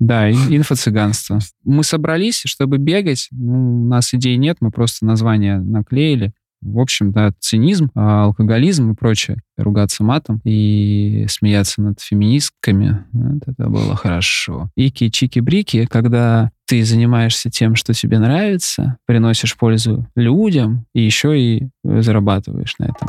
Да, инфо-цыганство. Мы собрались, чтобы бегать. Ну, у нас идей нет, мы просто название наклеили. В общем, да, цинизм, а, алкоголизм и прочее. Ругаться матом и смеяться над феминистками. Вот это было хорошо. Ики-чики-брики, когда ты занимаешься тем, что тебе нравится, приносишь пользу людям и еще и зарабатываешь на этом.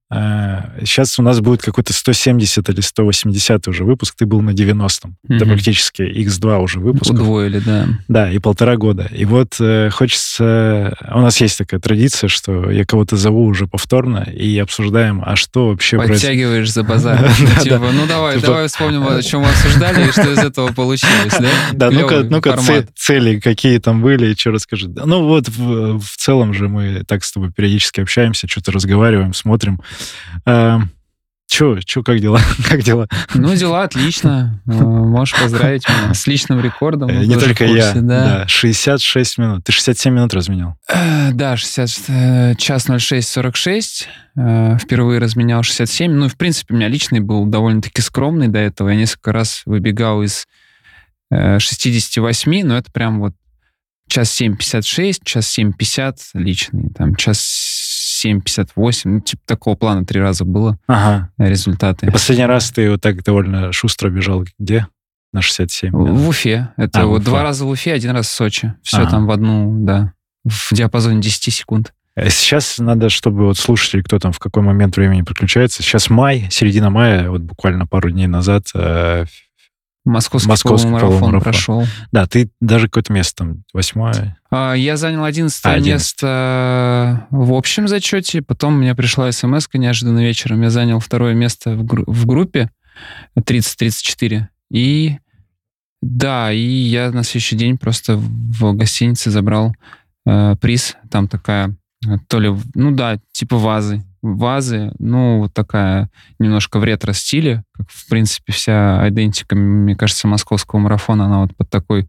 Сейчас э, у нас будет какой-то 170 или 180 уже выпуск. Ты был на 90-м. Mm-hmm. Это практически X2 уже выпуск. Удвоили, да. Да, и полтора года. И вот э, хочется... У нас есть такая традиция, что я кого-то зову уже повторно и обсуждаем, а что вообще... Подтягиваешь за базар. Типа, ну давай, типа давай вспомним, о чем мы обсуждали и что из этого получилось, да? Да, ну-ка, ну-ка цели какие там были, что расскажи. Ну вот в целом же мы так с тобой периодически общаемся, что-то разговариваем, смотрим. Эм, Че, че, как дела? как дела? Ну, дела отлично. Э, можешь поздравить меня с личным рекордом. Э, не только курсе, я, да. да. 66 минут. Ты 67 минут разменял? Э, да, 60, час 06, 46. Впервые разменял 67. Ну, в принципе, у меня личный был довольно-таки скромный до этого. Я несколько раз выбегал из 68, но это прям вот час 7.56, час 7.50 личный, там час 7.58, ну, типа такого плана три раза было ага. результаты. И последний раз ты вот так довольно шустро бежал где? На 67? В Уфе. Это а, вот два раза в Уфе, один раз в Сочи. Все ага. там в одну, да, в диапазоне 10 секунд. Э, сейчас надо, чтобы вот слушатели, кто там в какой момент времени подключается. Сейчас май, середина мая, вот буквально пару дней назад э, Московский, Московский полумарафон, полумарафон прошел. Да, ты даже какое-то место там, восьмое. А, я занял одиннадцатое а, место в общем зачете. Потом мне пришла смс неожиданно вечером. Я занял второе место в, гру- в группе 30-34. И да, и я на следующий день просто в гостинице забрал э, приз. Там такая, э, то ли, ну да, типа вазы вазы, ну, вот такая немножко в ретро-стиле, как, в принципе, вся идентика, мне кажется, московского марафона, она вот под такой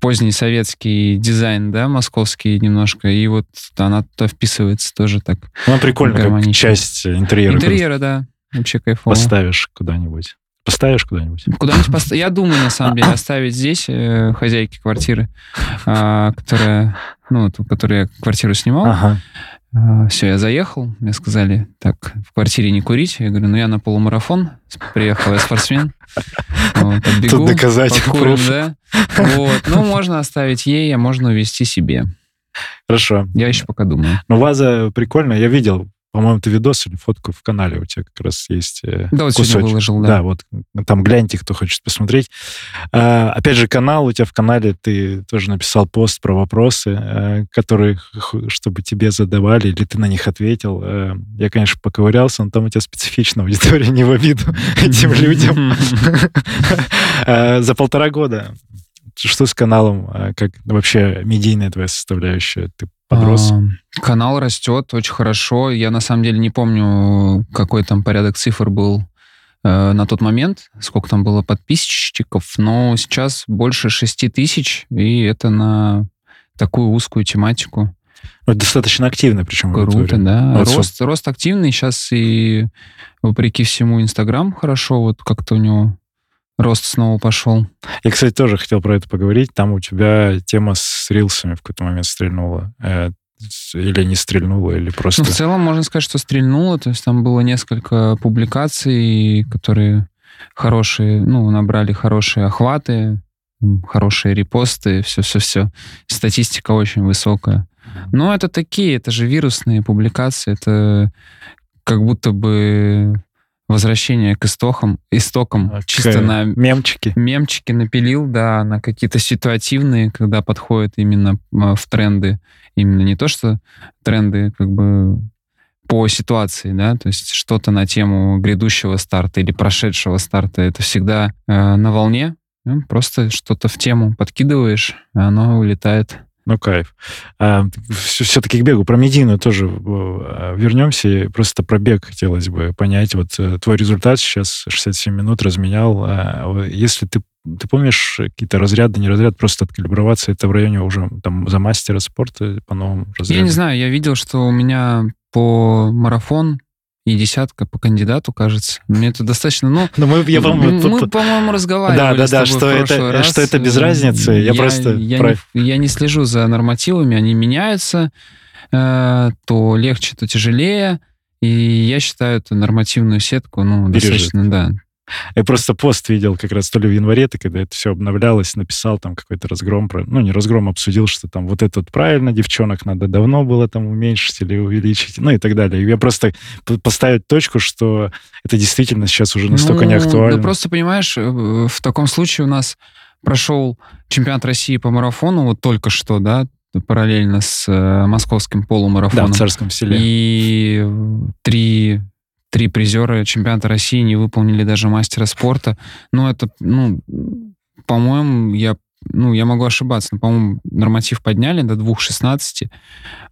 поздний советский дизайн, да, московский немножко, и вот она туда вписывается тоже так. Ну, прикольно, как часть интерьера. Интерьера, да, вообще кайфово. Поставишь куда-нибудь. Поставишь куда-нибудь? Куда-нибудь поставь. Я думаю, на самом деле, оставить здесь э, хозяйки квартиры, э, которая, ну, ту, которую я квартиру снимал. Ага. Э, все, я заехал, мне сказали, так, в квартире не курить. Я говорю, ну я на полумарафон приехал, я спортсмен. Вот, отбегу, Тут доказать покурим, да. Вот, ну, можно оставить ей, а можно увезти себе. Хорошо. Я еще пока думаю. Ну, ваза прикольная. Я видел по-моему, ты видос или фотку в канале у тебя как раз есть э, Да, вот кусочек. выложил, да. Да, вот там гляньте, кто хочет посмотреть. А, опять же, канал у тебя в канале, ты тоже написал пост про вопросы, а, которые, чтобы тебе задавали, или ты на них ответил. А, я, конечно, поковырялся, но там у тебя специфичная аудитория, не в обиду этим людям. За полтора года что с каналом? Как вообще медийная твоя составляющая? Ты подрос? А, канал растет очень хорошо. Я на самом деле не помню, какой там порядок цифр был э, на тот момент, сколько там было подписчиков, но сейчас больше 6 тысяч, и это на такую узкую тематику. Это достаточно активно, причем. Круто, да. Вот рост, все... рост активный. Сейчас и вопреки всему Инстаграм хорошо, вот как-то у него рост снова пошел. Я, кстати, тоже хотел про это поговорить. Там у тебя тема с рилсами в какой-то момент стрельнула. Э, или не стрельнула, или просто... Ну, в целом можно сказать, что стрельнула. То есть там было несколько публикаций, которые хорошие, ну, набрали хорошие охваты, хорошие репосты, все-все-все. Статистика очень высокая. Но это такие, это же вирусные публикации, это как будто бы возвращение к истокам, истокам к чисто на мемчики. Мемчики напилил, да, на какие-то ситуативные, когда подходят именно а, в тренды. Именно не то, что тренды как бы по ситуации, да, то есть что-то на тему грядущего старта или прошедшего старта. Это всегда э, на волне, просто что-то в тему подкидываешь, и оно улетает Ну, кайф. А, все-таки к бегу. Про медийную тоже а, вернемся. Просто про бег хотелось бы понять. Вот э, твой результат сейчас 67 минут разменял. А, если ты ты помнишь какие-то разряды, не разряд, просто откалиброваться, это в районе уже там за мастера спорта по новому разряду? Я не знаю, я видел, что у меня по марафон и десятка по кандидату, кажется. Мне это достаточно... Ну, Но мы, я, по мы, мы, по-моему, разговаривали Да, да, да, что это, раз. что это без разницы. Я, я просто... Я, про... не, я не слежу за нормативами, они меняются. Э, то легче, то тяжелее. И я считаю эту нормативную сетку, ну, Бережет. достаточно, да, я просто пост видел как раз то ли в январе, ты когда это все обновлялось, написал там какой-то разгром, про, ну, не разгром, обсудил, что там вот это вот правильно, девчонок надо давно было там уменьшить или увеличить, ну и так далее. И я просто поставить точку, что это действительно сейчас уже настолько ну, не актуально. Да просто, понимаешь, э, в таком случае у нас прошел чемпионат России по марафону вот только что, да, параллельно с э, московским полумарафоном. Да, в Царском селе. И три три призера чемпионата России не выполнили даже мастера спорта. Ну, это, ну, по-моему, я ну, я могу ошибаться, но, по-моему, норматив подняли до 2.16,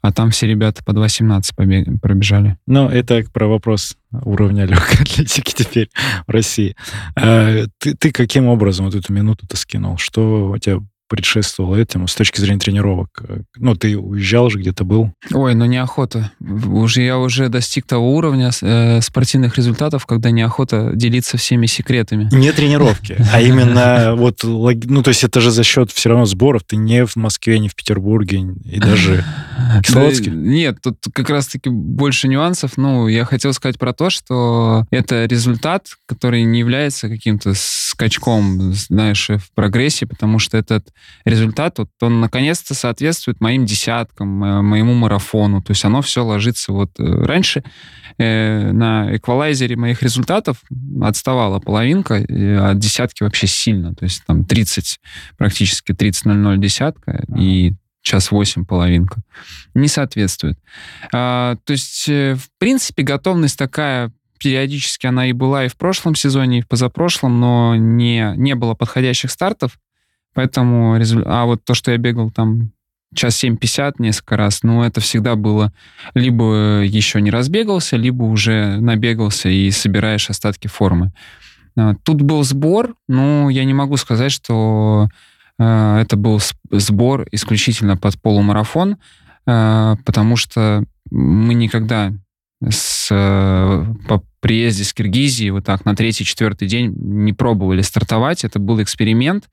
а там все ребята по 2.17 побег... пробежали. Ну, это про вопрос уровня легкой атлетики теперь в России. А, ты, ты каким образом вот эту минуту-то скинул? Что у тебя предшествовало этому с точки зрения тренировок? Ну, ты уезжал же, где-то был? Ой, ну неохота. Уже, я уже достиг того уровня э, спортивных результатов, когда неохота делиться всеми секретами. Не тренировки, а именно вот, ну, то есть это же за счет все равно сборов. Ты не в Москве, не в Петербурге, и даже Кисловодске. Нет, тут как раз-таки больше нюансов. Ну, я хотел сказать про то, что это результат, который не является каким-то скачком, знаешь, в прогрессе, потому что этот результат, вот, он наконец-то соответствует моим десяткам, моему марафону. То есть оно все ложится вот э, раньше э, на эквалайзере моих результатов отставала половинка, от десятки вообще сильно. То есть там 30, практически 30-0-0 десятка и час восемь половинка. Не соответствует. А, то есть, э, в принципе, готовность такая периодически она и была и в прошлом сезоне, и в позапрошлом, но не, не было подходящих стартов. Поэтому, а вот то, что я бегал там час 7.50 несколько раз, ну, это всегда было либо еще не разбегался, либо уже набегался и собираешь остатки формы. А, тут был сбор, но я не могу сказать, что э, это был сбор исключительно под полумарафон, э, потому что мы никогда с, э, по приезде с Киргизии вот так на третий-четвертый день не пробовали стартовать. Это был эксперимент.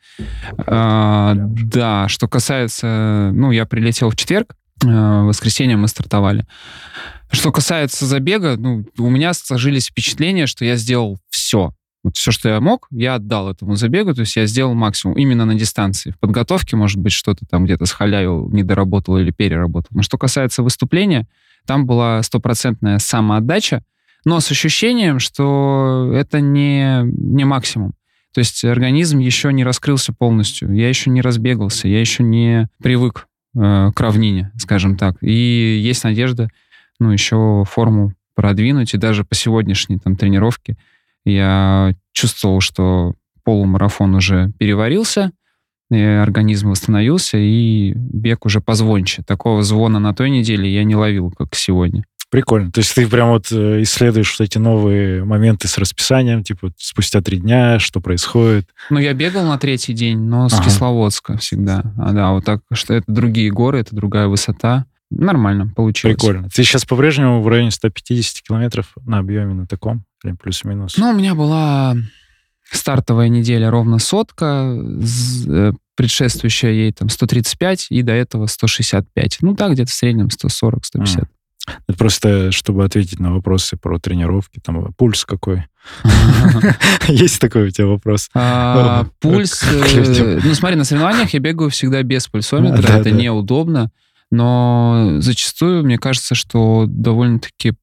А, да, что касается... Ну, я прилетел в четверг, э, в воскресенье мы стартовали. Что касается забега, ну, у меня сложились впечатления, что я сделал все. Вот все, что я мог, я отдал этому забегу, то есть я сделал максимум именно на дистанции. В подготовке, может быть, что-то там где-то схалявил, не доработал или переработал. Но что касается выступления, там была стопроцентная самоотдача, но с ощущением, что это не, не максимум. То есть организм еще не раскрылся полностью, я еще не разбегался, я еще не привык э, к равнине, скажем так. И есть надежда, ну, еще форму продвинуть, и даже по сегодняшней там тренировке я чувствовал, что полумарафон уже переварился, и организм восстановился, и бег уже позвонче. Такого звона на той неделе я не ловил, как сегодня. Прикольно. То есть ты прям вот э, исследуешь вот эти новые моменты с расписанием, типа спустя три дня, что происходит? Ну, я бегал на третий день, но с ага. Кисловодска всегда. А да, вот так, что это другие горы, это другая высота. Нормально получилось. Прикольно. Ты сейчас по-прежнему в районе 150 километров на объеме на таком, плюс-минус? Ну, у меня была стартовая неделя ровно сотка, э, предшествующая ей там 135 и до этого 165. Ну да, где-то в среднем 140-150. Mm. Это просто, чтобы ответить на вопросы про тренировки, там пульс какой? Есть такой у тебя вопрос? А, пульс... Э, ну смотри, на соревнованиях я бегаю всегда без пульсометра, это неудобно, но зачастую мне кажется, что довольно-таки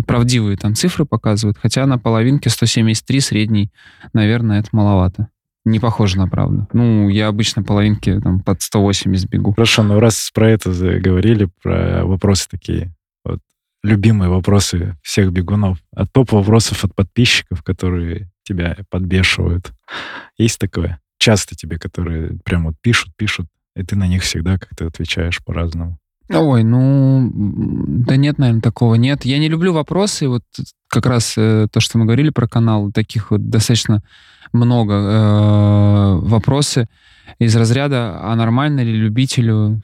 правдивые там цифры показывают, хотя на половинке 173 средний, наверное, это маловато. Не похоже на правду. Ну, я обычно половинки там под 180 бегу. Хорошо, но раз про это заговорили, про вопросы такие, вот, любимые вопросы всех бегунов, а топ вопросов от подписчиков, которые тебя подбешивают. Есть такое? Часто тебе, которые прям вот пишут, пишут, и ты на них всегда как-то отвечаешь по-разному. Ой, ну, да нет, наверное, такого нет. Я не люблю вопросы. Вот как раз э, то, что мы говорили про канал, таких вот достаточно много э, вопросы из разряда, а нормально ли любителю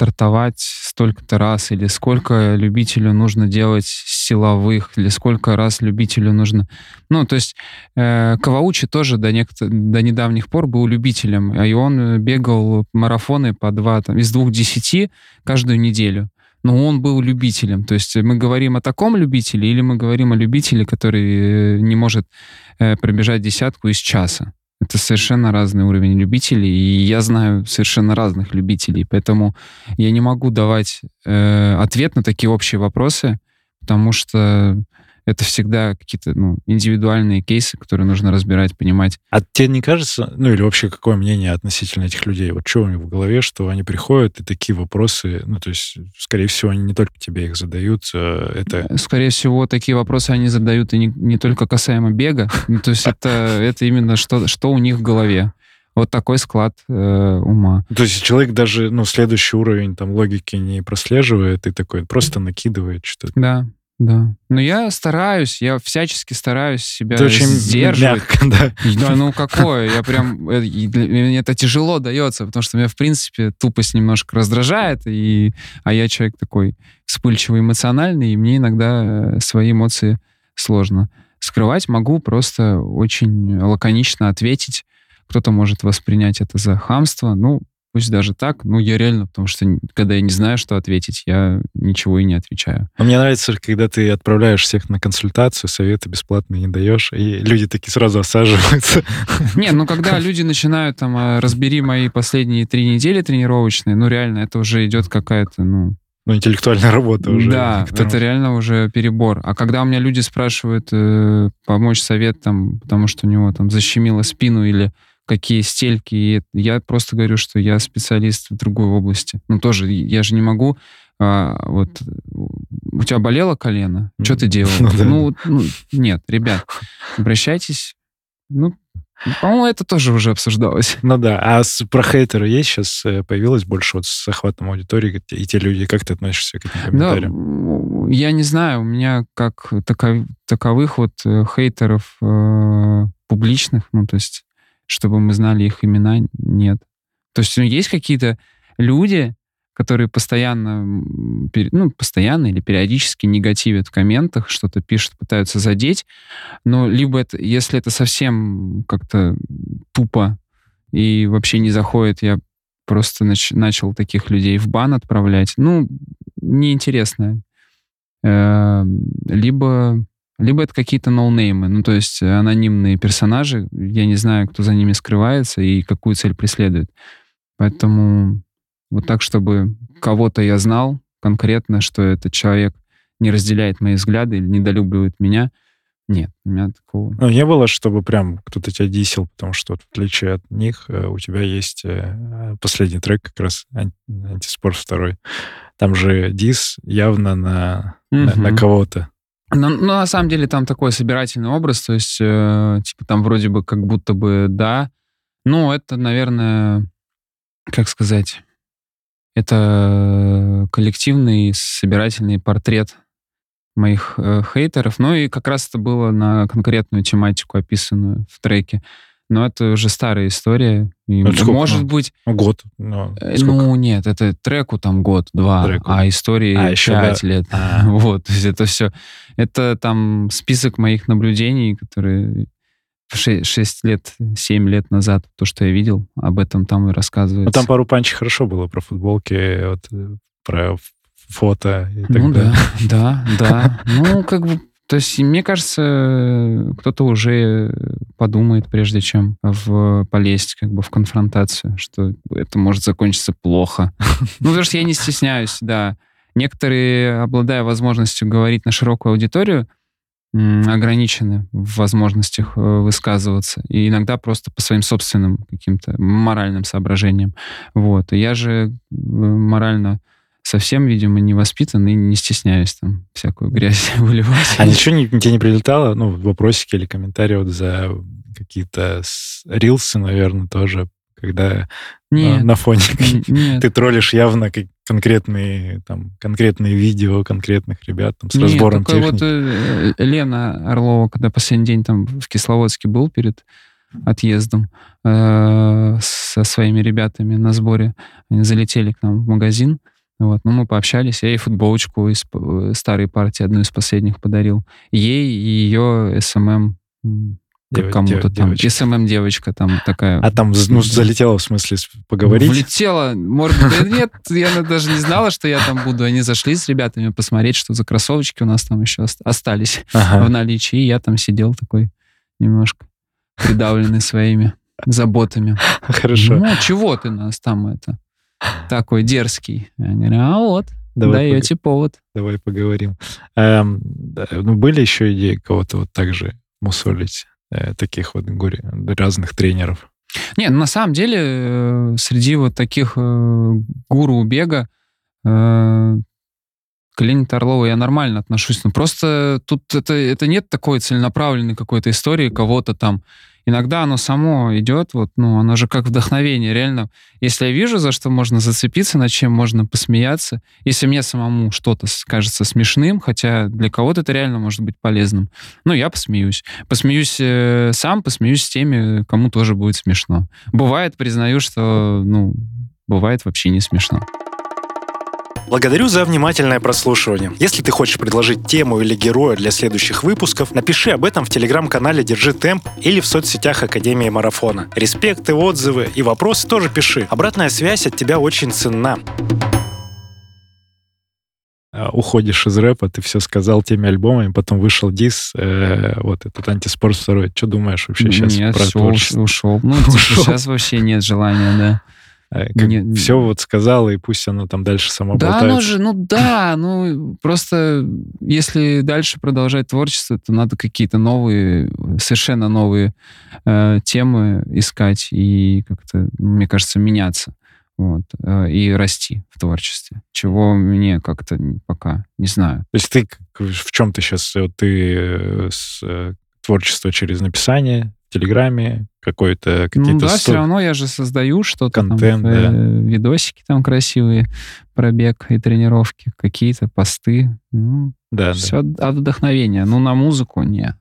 стартовать столько-то раз, или сколько любителю нужно делать силовых, или сколько раз любителю нужно... Ну, то есть э, Каваучи тоже до, некотор... до недавних пор был любителем, и он бегал марафоны по два, там, из двух десяти каждую неделю но он был любителем. То есть мы говорим о таком любителе или мы говорим о любителе, который э, не может э, пробежать десятку из часа. Это совершенно разный уровень любителей, и я знаю совершенно разных любителей, поэтому я не могу давать э, ответ на такие общие вопросы, потому что это всегда какие-то ну, индивидуальные кейсы, которые нужно разбирать, понимать. А тебе не кажется, ну или вообще какое мнение относительно этих людей? Вот что у них в голове, что они приходят и такие вопросы, ну то есть, скорее всего, они не только тебе их задают, э, это... Э, скорее всего, такие вопросы они задают и не, не только касаемо бега, ну, то есть это, это именно что, что у них в голове. Вот такой склад э, ума. То есть человек даже, ну, следующий уровень там логики не прослеживает и такой просто накидывает что-то. Да, да. Но я стараюсь, я всячески стараюсь себя это очень сдерживать. Мягко, да. да. Ну какое? Я прям... Э, мне это тяжело дается, потому что меня, в принципе, тупость немножко раздражает, и, а я человек такой вспыльчивый, эмоциональный, и мне иногда э, свои эмоции сложно скрывать. Могу просто очень лаконично ответить. Кто-то может воспринять это за хамство. Ну, Пусть даже так, ну, я реально, потому что когда я не знаю, что ответить, я ничего и не отвечаю. Но мне нравится, когда ты отправляешь всех на консультацию, советы бесплатные не даешь, и люди такие сразу осаживаются. Не, ну, когда люди начинают там, «А, разбери мои последние три недели тренировочные, ну, реально, это уже идет какая-то, ну, ну, интеллектуальная работа уже. Да, это реально уже перебор. А когда у меня люди спрашивают э, помочь совет, там, потому что у него там защемило спину или какие стельки. И я просто говорю, что я специалист в другой области. Ну, тоже, я же не могу... А, вот у тебя болело колено? Что ты делал? Ну, да. ну, ну, нет, ребят, обращайтесь. Ну, по-моему, это тоже уже обсуждалось. Ну да. А с, про хейтеры есть сейчас э, появилось больше вот с охватом аудитории, и те люди, как ты относишься к этим комментариям? Да, я не знаю, у меня как таков, таковых вот э, хейтеров э, публичных, ну то есть чтобы мы знали их имена, нет. То есть ну, есть какие-то люди, которые постоянно, ну, постоянно или периодически негативят в комментах, что-то пишут, пытаются задеть, но либо это, если это совсем как-то тупо и вообще не заходит, я просто нач- начал таких людей в бан отправлять. Ну, неинтересно. Э- либо либо это какие-то ноунеймы, ну, то есть анонимные персонажи, я не знаю, кто за ними скрывается и какую цель преследует. Поэтому вот так, чтобы кого-то я знал конкретно, что этот человек не разделяет мои взгляды или недолюбливает меня, нет, у меня такого... Ну, не было, чтобы прям кто-то тебя дисел, потому что в отличие от них э, у тебя есть э, последний трек, как раз антиспор второй. Там же дис явно на, угу. на, на кого-то. Ну, ну, на самом деле там такой собирательный образ, то есть, э, типа, там вроде бы как будто бы да. Ну, это, наверное, как сказать, это коллективный собирательный портрет моих э, хейтеров. Ну и как раз это было на конкретную тематику, описанную в треке. Но это уже старая история. И это сколько? может быть... Ну, год. Ну, э, ну, нет, это треку там год-два, а истории а, пять да. лет. А. Вот, то есть это все... Это там список моих наблюдений, которые 6, 6 лет, 7 лет назад, то, что я видел, об этом там и рассказывается. Ну, там пару панчей хорошо было про футболки, вот, про фото и так ну, далее. да, да, да. Ну, как бы то есть, мне кажется, кто-то уже подумает, прежде чем в, полезть как бы в конфронтацию, что это может закончиться плохо. Ну, потому что я не стесняюсь, да. Некоторые, обладая возможностью говорить на широкую аудиторию, ограничены в возможностях э, высказываться. И иногда просто по своим собственным каким-то моральным соображениям. Вот. И я же э, морально совсем, видимо, не воспитан и не стесняюсь там всякую грязь выливать. А ничего не, тебе не прилетало, ну, вопросики или комментарии вот за какие-то рилсы, наверное, тоже, когда Нет. на фоне Нет. ты троллишь явно конкретные, там, конкретные видео конкретных ребят там, с Нет, разбором техники. вот э, Лена Орлова, когда последний день там в Кисловодске был перед отъездом э, со своими ребятами на сборе, они залетели к нам в магазин, вот, ну, мы пообщались, я ей футболочку из э, старой партии, одну из последних подарил. Ей и ее SMM Дев- кому-то дев- там. девочка. SMM девочка там такая. А там ну, залетело, в смысле, поговорить? Влетела, может быть, да нет, я даже не знала, что я там буду. Они зашли с ребятами посмотреть, что за кроссовочки у нас там еще ост- остались Ага. в наличии. И я там сидел такой немножко придавленный своими заботами. Хорошо. Ну, чего ты нас там это такой дерзкий? Я говорю, а вот, Давай, пог- даете повод. давай поговорим. Эм, да, ну, были еще идеи кого-то вот так же мусолить? Э, таких вот горе, разных тренеров. Не, ну, на самом деле, э, среди вот таких э, гуру бега э, к Лене Орловой я нормально отношусь. Но просто тут это, это нет такой целенаправленной какой-то истории кого-то там. Иногда оно само идет, вот, ну, оно же как вдохновение, реально. Если я вижу, за что можно зацепиться, над чем можно посмеяться, если мне самому что-то кажется смешным, хотя для кого-то это реально может быть полезным, ну, я посмеюсь. Посмеюсь э, сам, посмеюсь с теми, кому тоже будет смешно. Бывает, признаю, что, ну, бывает вообще не смешно. Благодарю за внимательное прослушивание. Если ты хочешь предложить тему или героя для следующих выпусков, напиши об этом в телеграм-канале «Держи темп» или в соцсетях Академии Марафона. Респекты, отзывы и вопросы тоже пиши. Обратная связь от тебя очень ценна. А, Уходишь из рэпа, ты все сказал теми альбомами, потом вышел дис, э, вот этот антиспорт второй. Что думаешь вообще сейчас Нет, про все, творчество? ушел. Ну, типа, Ушел. сейчас вообще нет желания, да. Не- все вот сказал, и пусть оно там дальше само Да, болтается. оно же, ну да, ну просто если дальше продолжать творчество, то надо какие-то новые, совершенно новые э, темы искать и как-то, мне кажется, меняться. Вот, э, и расти в творчестве. Чего мне как-то пока не знаю. То есть ты в чем ты сейчас? Вот ты э, с, э, творчество через написание Телеграме, какой-то какие-то... Ну да, сто- все равно я же создаю что-то Контент, там, да. э, видосики там красивые, пробег и тренировки, какие-то посты. Ну, Да, да. все от вдохновения. Ну, на музыку не.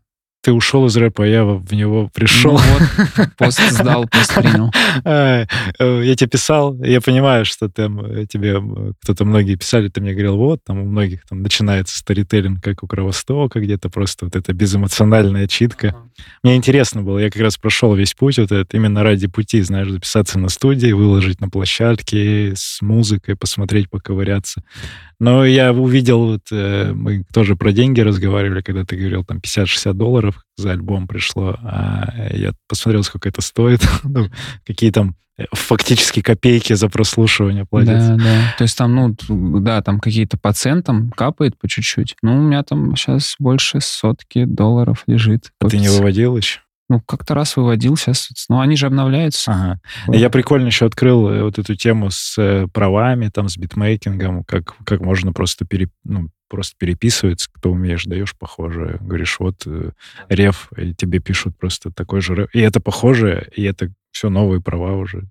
Ты ушел из рэпа, а я в него пришел. Ну вот, пост сдал, пост принял. А, э, Я тебе писал, я понимаю, что там э, тебе э, кто-то многие писали, ты мне говорил, вот, там у многих там начинается старителлинг, как у Кровостока, где-то просто вот эта безэмоциональная читка. Мне интересно было, я как раз прошел весь путь вот этот, именно ради пути, знаешь, записаться на студии, выложить на площадке с музыкой, посмотреть, поковыряться. Но я увидел, вот, э, мы тоже про деньги разговаривали, когда ты говорил, там 50-60 долларов за альбом пришло, а я посмотрел, сколько это стоит, ну, какие там э, фактически копейки за прослушивание платятся. Да, да. То есть там, ну, да, там какие-то по центам капает по чуть-чуть. Ну, у меня там сейчас больше сотки долларов лежит. А ты не выводил еще? Ну, как-то раз выводил сейчас. Ну, они же обновляются. Ага. Я прикольно еще открыл э, вот эту тему с э, правами, там, с битмейкингом, как, как можно просто, пере, ну, просто переписываться, кто умеешь, даешь похожее. Говоришь, вот э, реф, и тебе пишут просто такой же реф. И это похоже, и это все новые права уже.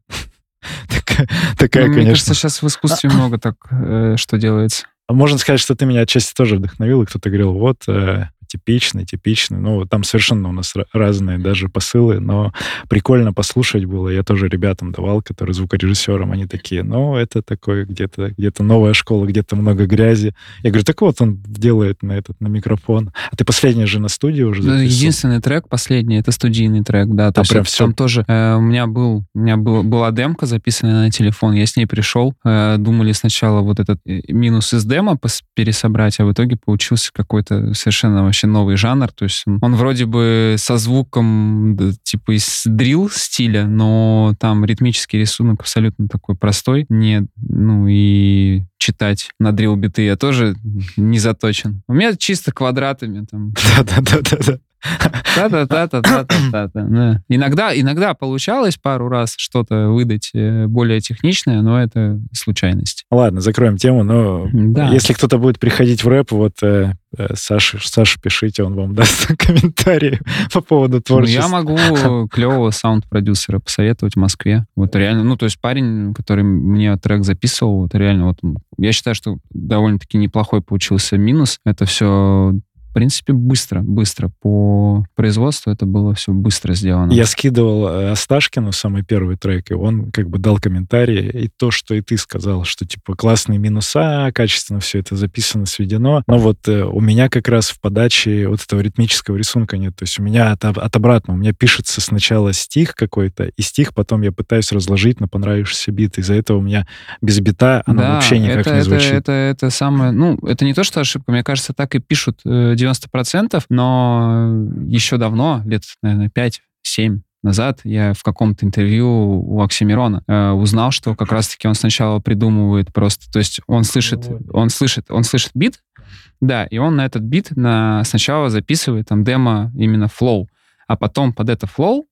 Такая, такая, Ну, Мне конечно. кажется, сейчас в искусстве много так, э, что делается. А Можно сказать, что ты меня отчасти тоже вдохновил, и кто-то говорил, вот, э, типичный, типичный. Ну, там совершенно у нас ра- разные даже посылы, но прикольно послушать было. Я тоже ребятам давал, которые звукорежиссерам, они такие, ну, это такое где-то где новая школа, где-то много грязи. Я говорю, так вот он делает на этот, на микрофон. А ты последний же на студии уже Ну, записывал? Единственный трек, последний, это студийный трек, да. То Там есть прям всё. там тоже э, у меня был, у меня был, была демка записанная на телефон, я с ней пришел, э, думали сначала вот этот э, минус из демо пересобрать, а в итоге получился какой-то совершенно вообще новый жанр. То есть он, он вроде бы со звуком типа из дрил стиля, но там ритмический рисунок абсолютно такой простой, не, ну и читать на дрил биты я тоже не заточен. У меня чисто квадратами там Да-да-да-да. Та-та-та-та-та-та-та. Иногда, иногда получалось пару раз что-то выдать э, более техничное, но это случайность. Ладно, закроем тему, но да. если кто-то будет приходить в рэп, вот э, э Саша, Саша, пишите, он вам даст комментарии по поводу творчества. Ну, я могу клевого саунд-продюсера посоветовать в Москве. Вот реально, ну, то есть парень, который мне трек записывал, вот реально, вот я считаю, что довольно-таки неплохой получился минус. Это все принципе, быстро, быстро. По производству это было все быстро сделано. Я скидывал э, Асташкину самый первый трек, и он как бы дал комментарий, и то, что и ты сказал, что типа классные минуса, качественно все это записано, сведено. Но вот э, у меня как раз в подаче вот этого ритмического рисунка нет. То есть у меня от, от обратного, у меня пишется сначала стих какой-то, и стих потом я пытаюсь разложить на понравившийся бит. Из-за этого у меня без бита оно да, вообще никак это, не звучит. Это, это, это самое... Ну, это не то, что ошибка. Мне кажется, так и пишут э, 90%, но еще давно, лет, наверное, 5-7 назад я в каком-то интервью у Оксимирона э, узнал, что как раз-таки он сначала придумывает просто, то есть он слышит, он слышит, он слышит бит, да, и он на этот бит на, сначала записывает там демо именно flow, а потом под это flow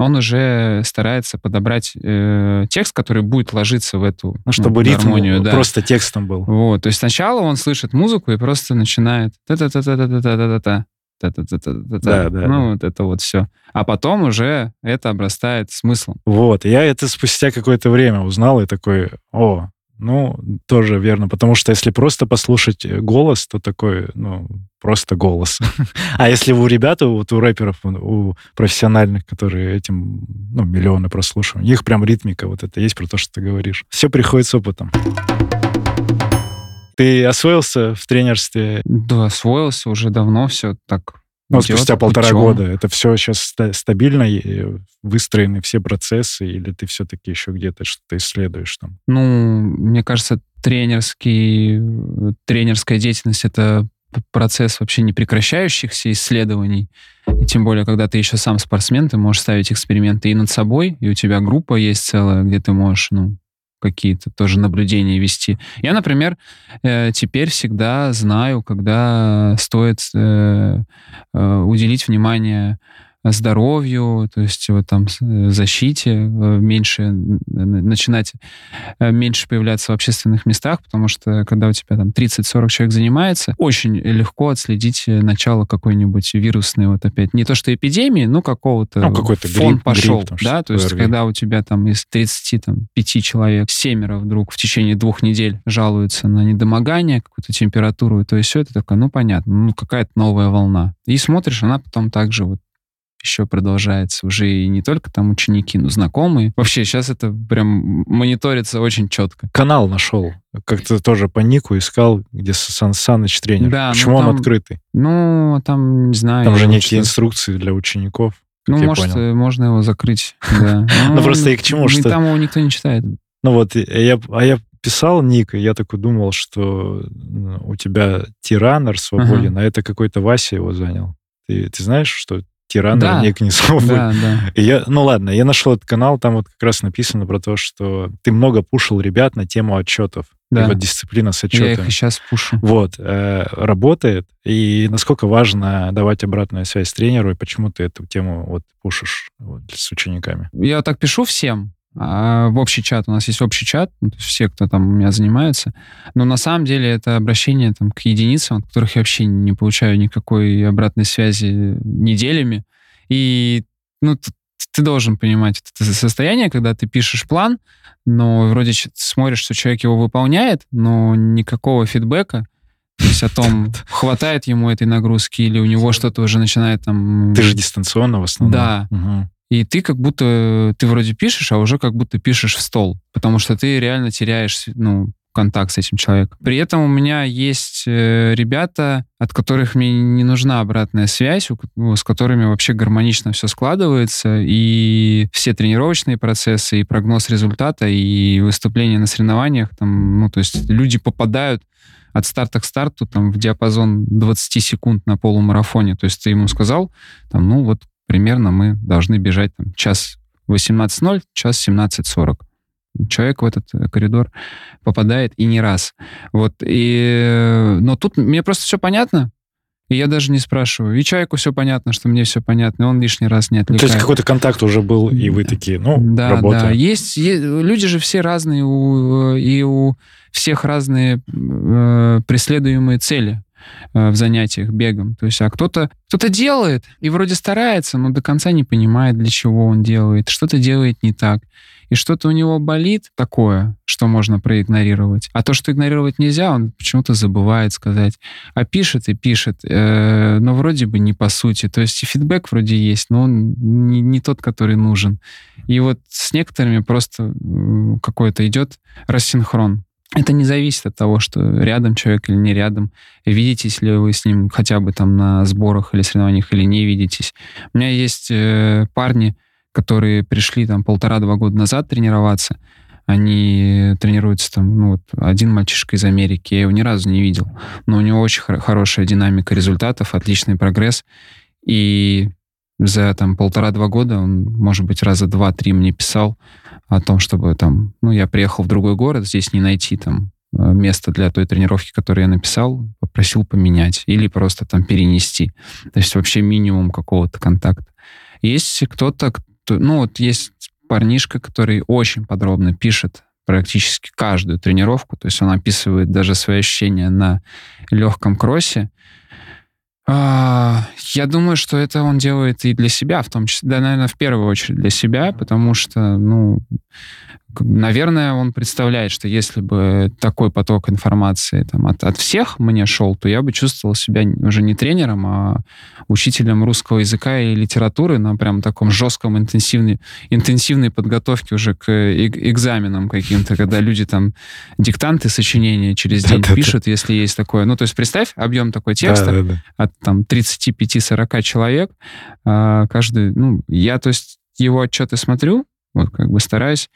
он уже старается подобрать э, текст, который будет ложиться в эту ну, чтобы ну, гармонию, ритм да. просто текстом был. Вот, то есть сначала он слышит музыку и просто начинает та-та-та-та-та-та-та-та. Да, да. Ну, вот это вот все. А потом уже это обрастает смыслом. Вот, я это спустя какое-то время узнал и такой, о, ну, тоже верно, потому что если просто послушать э, голос, то такой, ну, просто голос. а если у ребят, вот у рэперов, у профессиональных, которые этим, ну, миллионы прослушивают, их прям ритмика вот это есть про то, что ты говоришь. Все приходит с опытом. Ты освоился в тренерстве? Да, освоился уже давно, все так ну, спустя полтора путем. года. Это все сейчас стабильно, выстроены все процессы, или ты все-таки еще где-то что-то исследуешь там? Ну, мне кажется, тренерский, тренерская деятельность — это процесс вообще не прекращающихся исследований. И тем более, когда ты еще сам спортсмен, ты можешь ставить эксперименты и над собой, и у тебя группа есть целая, где ты можешь ну, какие-то тоже наблюдения вести. Я, например, э, теперь всегда знаю, когда стоит э, э, уделить внимание здоровью, то есть вот там э, защите, э, меньше начинать э, меньше появляться в общественных местах, потому что когда у тебя там 30-40 человек занимается, очень легко отследить начало какой-нибудь вирусной вот опять, не то что эпидемии, но какого-то ну, какой-то фон грипп, пошел, грипп, там, да, то есть когда у тебя там из 30 там, 5 человек семеро вдруг в течение двух недель жалуются на недомогание, какую-то температуру, то есть все это такое, ну понятно, ну какая-то новая волна. И смотришь, она потом также вот еще продолжается. Уже и не только там ученики, но знакомые. Вообще сейчас это прям мониторится очень четко. Канал нашел. Как-то тоже по нику искал, где Сан Саныч тренер. Да, Почему ну, там, он открытый? Ну, там, не знаю. Там же некие инструкции для учеников. Ну, может, понял. можно его закрыть. Ну, просто и к чему, что... Там его никто не читает. Ну вот, я, а я писал ник, и я такой думал, что у тебя тиранер свободен, а это какой-то Вася его занял. Ты, ты знаешь, что тирана да. Ник Несов. Да, да. И я, ну ладно, я нашел этот канал, там вот как раз написано про то, что ты много пушил ребят на тему отчетов. Да. И вот дисциплина с отчетами. Я их и сейчас пушу. Вот. Э, работает. И насколько важно давать обратную связь тренеру, и почему ты эту тему вот пушишь вот, с учениками? Я так пишу всем. А в общий чат. У нас есть общий чат, ну, все, кто там у меня занимается. Но на самом деле это обращение там, к единицам, от которых я вообще не получаю никакой обратной связи неделями. И ну, ты, ты должен понимать это состояние, когда ты пишешь план, но вроде смотришь, что человек его выполняет, но никакого фидбэка, то есть о том, хватает ему этой нагрузки или у него что-то уже начинает там... Ты же дистанционно в основном. Да. Угу. И ты как будто, ты вроде пишешь, а уже как будто пишешь в стол, потому что ты реально теряешь, ну, контакт с этим человеком. При этом у меня есть э, ребята, от которых мне не нужна обратная связь, с которыми вообще гармонично все складывается, и все тренировочные процессы, и прогноз результата, и выступления на соревнованиях, там, ну, то есть люди попадают от старта к старту там в диапазон 20 секунд на полумарафоне. То есть ты ему сказал, там, ну вот примерно мы должны бежать там, час 18.0, час 17.40. Человек в этот э, коридор попадает и не раз. Вот, и, но тут мне просто все понятно. И я даже не спрашиваю. И человеку все понятно, что мне все понятно, и он лишний раз не отвлекает. То есть какой-то контакт уже был, и вы такие, ну, да, работа. Да, есть, есть... Люди же все разные, у, и у всех разные э, преследуемые цели э, в занятиях бегом. То есть, а кто-то кто делает и вроде старается, но до конца не понимает, для чего он делает, что-то делает не так и что-то у него болит такое, что можно проигнорировать. А то, что игнорировать нельзя, он почему-то забывает сказать. А пишет и пишет, э, но вроде бы не по сути. То есть и фидбэк вроде есть, но он не, не тот, который нужен. И вот с некоторыми просто какой-то идет рассинхрон. Это не зависит от того, что рядом человек или не рядом. Видитесь ли вы с ним хотя бы там на сборах или соревнованиях или не видитесь. У меня есть э, парни, которые пришли там полтора-два года назад тренироваться, они тренируются там, ну вот один мальчишка из Америки, я его ни разу не видел, но у него очень хорошая динамика результатов, отличный прогресс, и за там полтора-два года он, может быть, раза два-три мне писал о том, чтобы там, ну, я приехал в другой город, здесь не найти там э, место для той тренировки, которую я написал, попросил поменять или просто там перенести. То есть вообще минимум какого-то контакта. Есть кто-то, ну вот есть парнишка, который очень подробно пишет практически каждую тренировку, то есть он описывает даже свои ощущения на легком кроссе. А, я думаю, что это он делает и для себя, в том числе, да, наверное, в первую очередь для себя, потому что, ну, наверное, он представляет, что если бы такой поток информации там, от, от всех мне шел, то я бы чувствовал себя уже не тренером, а учителем русского языка и литературы на прям таком жестком интенсивной, интенсивной подготовке уже к экзаменам каким-то, когда люди там диктанты, сочинения через день пишут, если есть такое. Ну, то есть представь объем такой текста от там 35-40 человек. А, каждый, ну, я, то есть, его отчеты смотрю, вот как бы стараюсь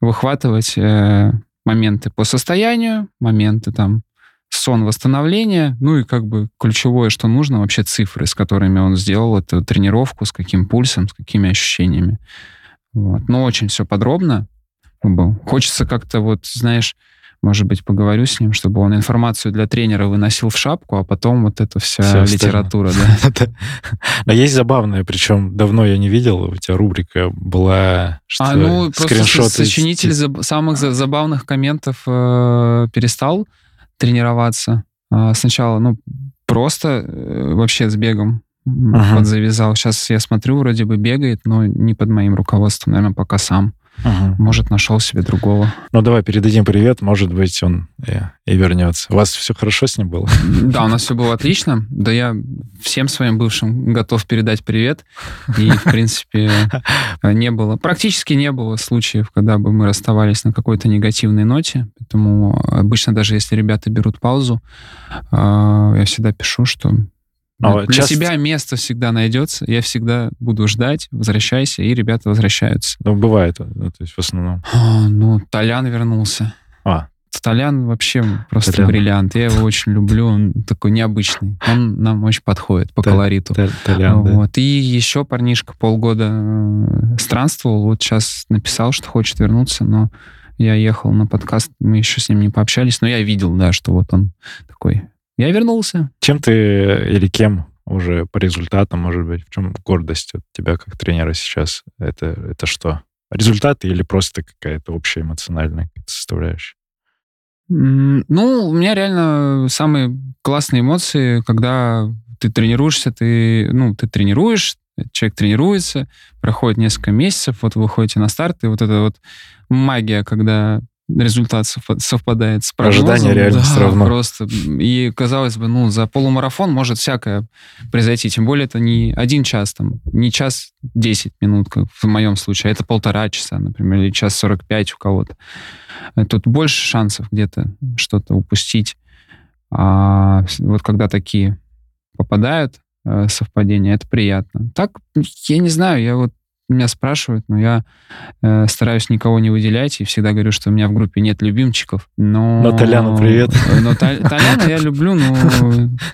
выхватывать э, моменты по состоянию, моменты там сон восстановления, ну и как бы ключевое, что нужно, вообще цифры, с которыми он сделал эту тренировку, с каким пульсом, с какими ощущениями. Вот. Но очень все подробно. Хочется как-то вот, знаешь, может быть, поговорю с ним, чтобы он информацию для тренера выносил в шапку, а потом вот эта вся Все литература, да. Но есть забавное, причем давно я не видел, у тебя рубрика была, что А, ну, просто сочинитель самых забавных комментов э, перестал тренироваться. А, сначала, ну, просто э, вообще с бегом ага. завязал. Сейчас я смотрю, вроде бы бегает, но не под моим руководством, наверное, пока сам. Угу. Может, нашел себе другого. Ну, давай передадим привет. Может быть, он и, и вернется. У вас все хорошо с ним было? Да, у нас все было отлично. Да я всем своим бывшим готов передать привет. И, в принципе, не было, практически не было случаев, когда бы мы расставались на какой-то негативной ноте. Поэтому обычно даже если ребята берут паузу, а, я всегда пишу, что а Для часто... себя место всегда найдется. Я всегда буду ждать, возвращайся, и ребята возвращаются. Ну, бывает, ну, то есть в основном. А, ну, Толян вернулся. А. Толян вообще просто Толян. бриллиант. Я его очень люблю. Он такой необычный. Он нам очень подходит по колориту. Толян, вот. Да. И еще парнишка полгода э, странствовал. Вот сейчас написал, что хочет вернуться, но я ехал на подкаст, мы еще с ним не пообщались, но я видел, да, что вот он такой я вернулся. Чем ты или кем уже по результатам, может быть, в чем гордость от тебя как тренера сейчас? Это, это что? Результаты или просто какая-то общая эмоциональная составляющая? Ну, у меня реально самые классные эмоции, когда ты тренируешься, ты, ну, ты тренируешь, человек тренируется, проходит несколько месяцев, вот вы выходите на старт, и вот эта вот магия, когда результат совпадает с прогнозом. Ожидание реальность да, равно. Просто. И, казалось бы, ну, за полумарафон может всякое произойти. Тем более это не один час, там, не час 10 минут, как в моем случае, а это полтора часа, например, или час 45 у кого-то. Тут больше шансов где-то что-то упустить. А вот когда такие попадают э, совпадения, это приятно. Так, я не знаю, я вот меня спрашивают, но я э, стараюсь никого не выделять и всегда говорю, что у меня в группе нет любимчиков. Но, но Толяну привет. Но Толяна я люблю, но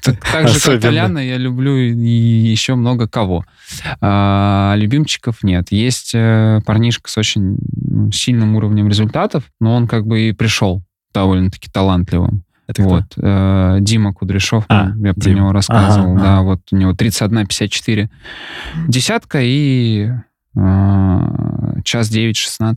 так, так же, как Толяна, я люблю и еще много кого. А, любимчиков нет. Есть э, парнишка с очень ну, сильным уровнем результатов, но он как бы и пришел довольно-таки талантливым. Это вот. Э, Дима Кудряшов, а, я про Дима. него рассказывал. Ага, да, ага. вот у него 31-54 десятка и час 9-16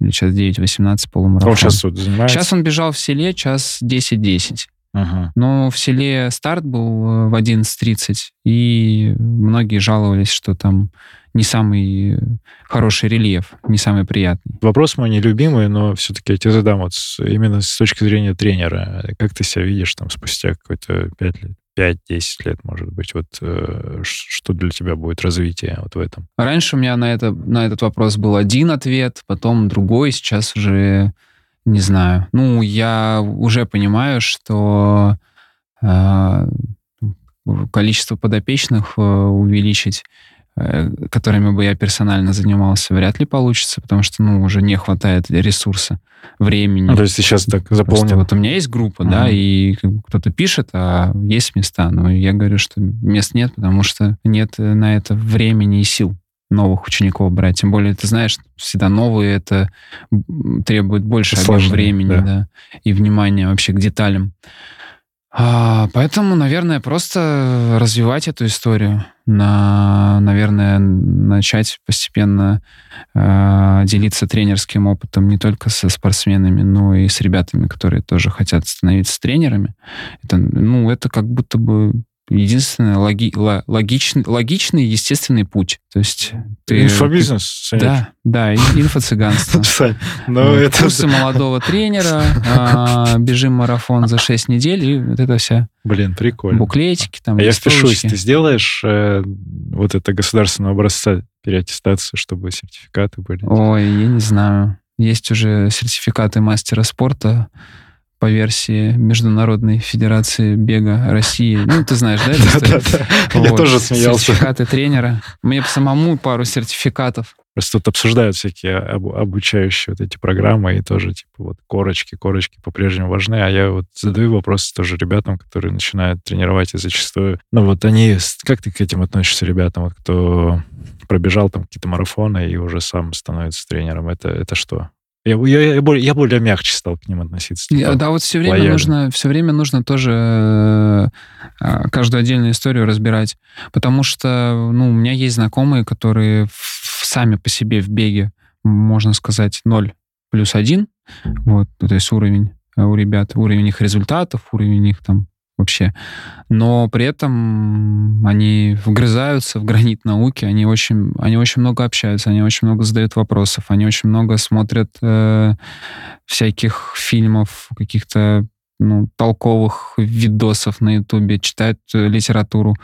или час 9-18 полумарафон. Он сейчас вот занимается? Сейчас он бежал в селе час 10-10. Ага. Но в селе старт был э, в 11.30, и многие жаловались, что там не самый хороший рельеф, не самый приятный. Вопрос мой нелюбимый, но все-таки я тебе задам вот именно с точки зрения тренера. Как ты себя видишь там спустя какой-то 5 лет? 5-10 лет, может быть. Вот э, что для тебя будет развитие вот в этом? Раньше у меня на, это, на этот вопрос был один ответ, потом другой, сейчас уже не знаю. Ну, я уже понимаю, что э, количество подопечных э, увеличить, которыми бы я персонально занимался, вряд ли получится, потому что, ну, уже не хватает ресурса, времени. Ну, то есть ты сейчас так заполнен. вот у меня есть группа, да, Мгм. и кто-то пишет, а есть места. Но я говорю, что мест нет, потому что нет э, на это времени и сил новых учеников брать. Тем более, ты знаешь, всегда новые это требует больше Сложнее, времени, да. да. и внимания вообще к деталям. А, поэтому, наверное, просто развивать эту историю, на, наверное, начать постепенно э, делиться тренерским опытом не только со спортсменами, но и с ребятами, которые тоже хотят становиться тренерами. Это, ну, это как будто бы единственный логи, ло- логичный, логичный, естественный путь. То есть ты... Инфобизнес, Санек. Да, да, инфо-цыганство. Ну. Курсы молодого тренера, а, бежим марафон за 6 недель, и вот это вся Блин, прикольно. буклетики, там, А я листовочки. Ты сделаешь э, вот это государственного образца переаттестации, чтобы сертификаты были? Ой, я не знаю. Есть уже сертификаты мастера спорта по версии Международной Федерации бега России. Ну, ты знаешь, да. Я тоже смеялся. Сертификаты тренера. Мне самому пару сертификатов. Просто тут обсуждают всякие обу- обучающие вот эти программы, и тоже, типа, вот корочки, корочки по-прежнему важны. А я вот задаю вопрос тоже ребятам, которые начинают тренировать, и зачастую... Ну, вот они... Как ты к этим относишься, ребятам, вот кто пробежал там какие-то марафоны и уже сам становится тренером? Это, это что? Я, я, я, более, я более мягче стал к ним относиться. Я- типа, Да, вот все время лояльно. нужно, все время нужно тоже э, а, каждую отдельную историю разбирать, потому что, ну, у меня есть знакомые, которые сами по себе в беге, можно сказать, 0 плюс 1, вот, ну, то есть уровень э, у ребят, уровень их результатов, уровень их там вообще. Но при этом они вгрызаются в гранит науки, они очень, они очень много общаются, они очень много задают вопросов, они очень много смотрят э, всяких фильмов, каких-то ну, толковых видосов на Ютубе, читают э, литературу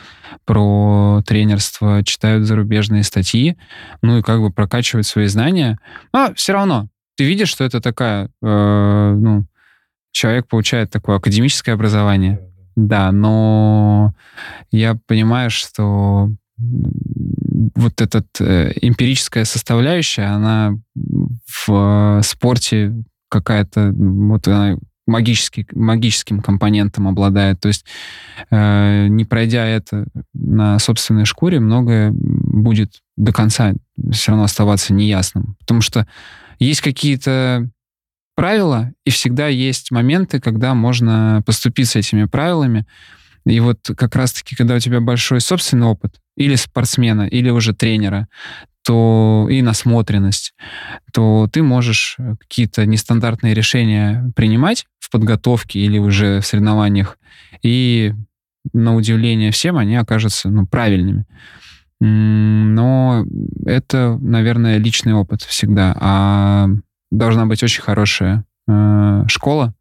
про тренерство, читают зарубежные статьи, ну и как бы прокачивают свои знания. А все равно ты видишь, что это такая, э, ну, человек получает такое академическое образование. Да, но я понимаю, что вот эта эмпирическая составляющая, она в э, спорте какая-то, вот она магический, магическим компонентом обладает. То есть, э, не пройдя это на собственной шкуре, многое будет до конца все равно оставаться неясным. Потому что есть какие-то правила, и всегда есть моменты, когда можно поступиться этими правилами. И вот как раз-таки, когда у тебя большой собственный опыт, или спортсмена, или уже тренера, то и насмотренность, то ты можешь э, какие-то нестандартные решения принимать в подготовке или уже в соревнованиях, и на удивление всем они окажутся ну, правильными. Но это, наверное, личный опыт всегда. А должна быть очень хорошая э, школа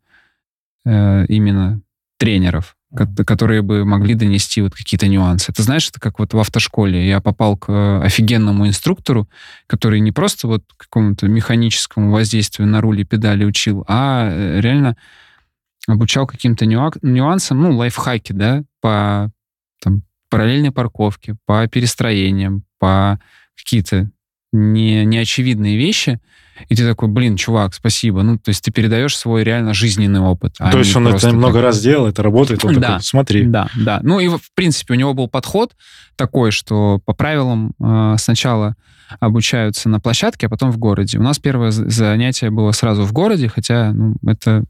э, именно тренеров, ко- которые бы могли донести вот какие-то нюансы. Ты знаешь, это как вот в автошколе. Я попал к э, офигенному инструктору, который не просто вот какому-то механическому воздействию на руль и педали учил, а э, реально обучал каким-то нюансам, ну, лайфхаки, да, по там, параллельной парковке, по перестроениям, по какие-то не, неочевидные вещи, и ты такой, блин, чувак, спасибо. Ну, то есть ты передаешь свой реально жизненный опыт. а То есть он это много так. раз делал, это работает, он Да. такой, смотри. Да, да. Ну и, в принципе, у него был подход такой, что по правилам э, сначала обучаются на площадке, а потом в городе. У нас первое занятие было сразу в городе, хотя ну, это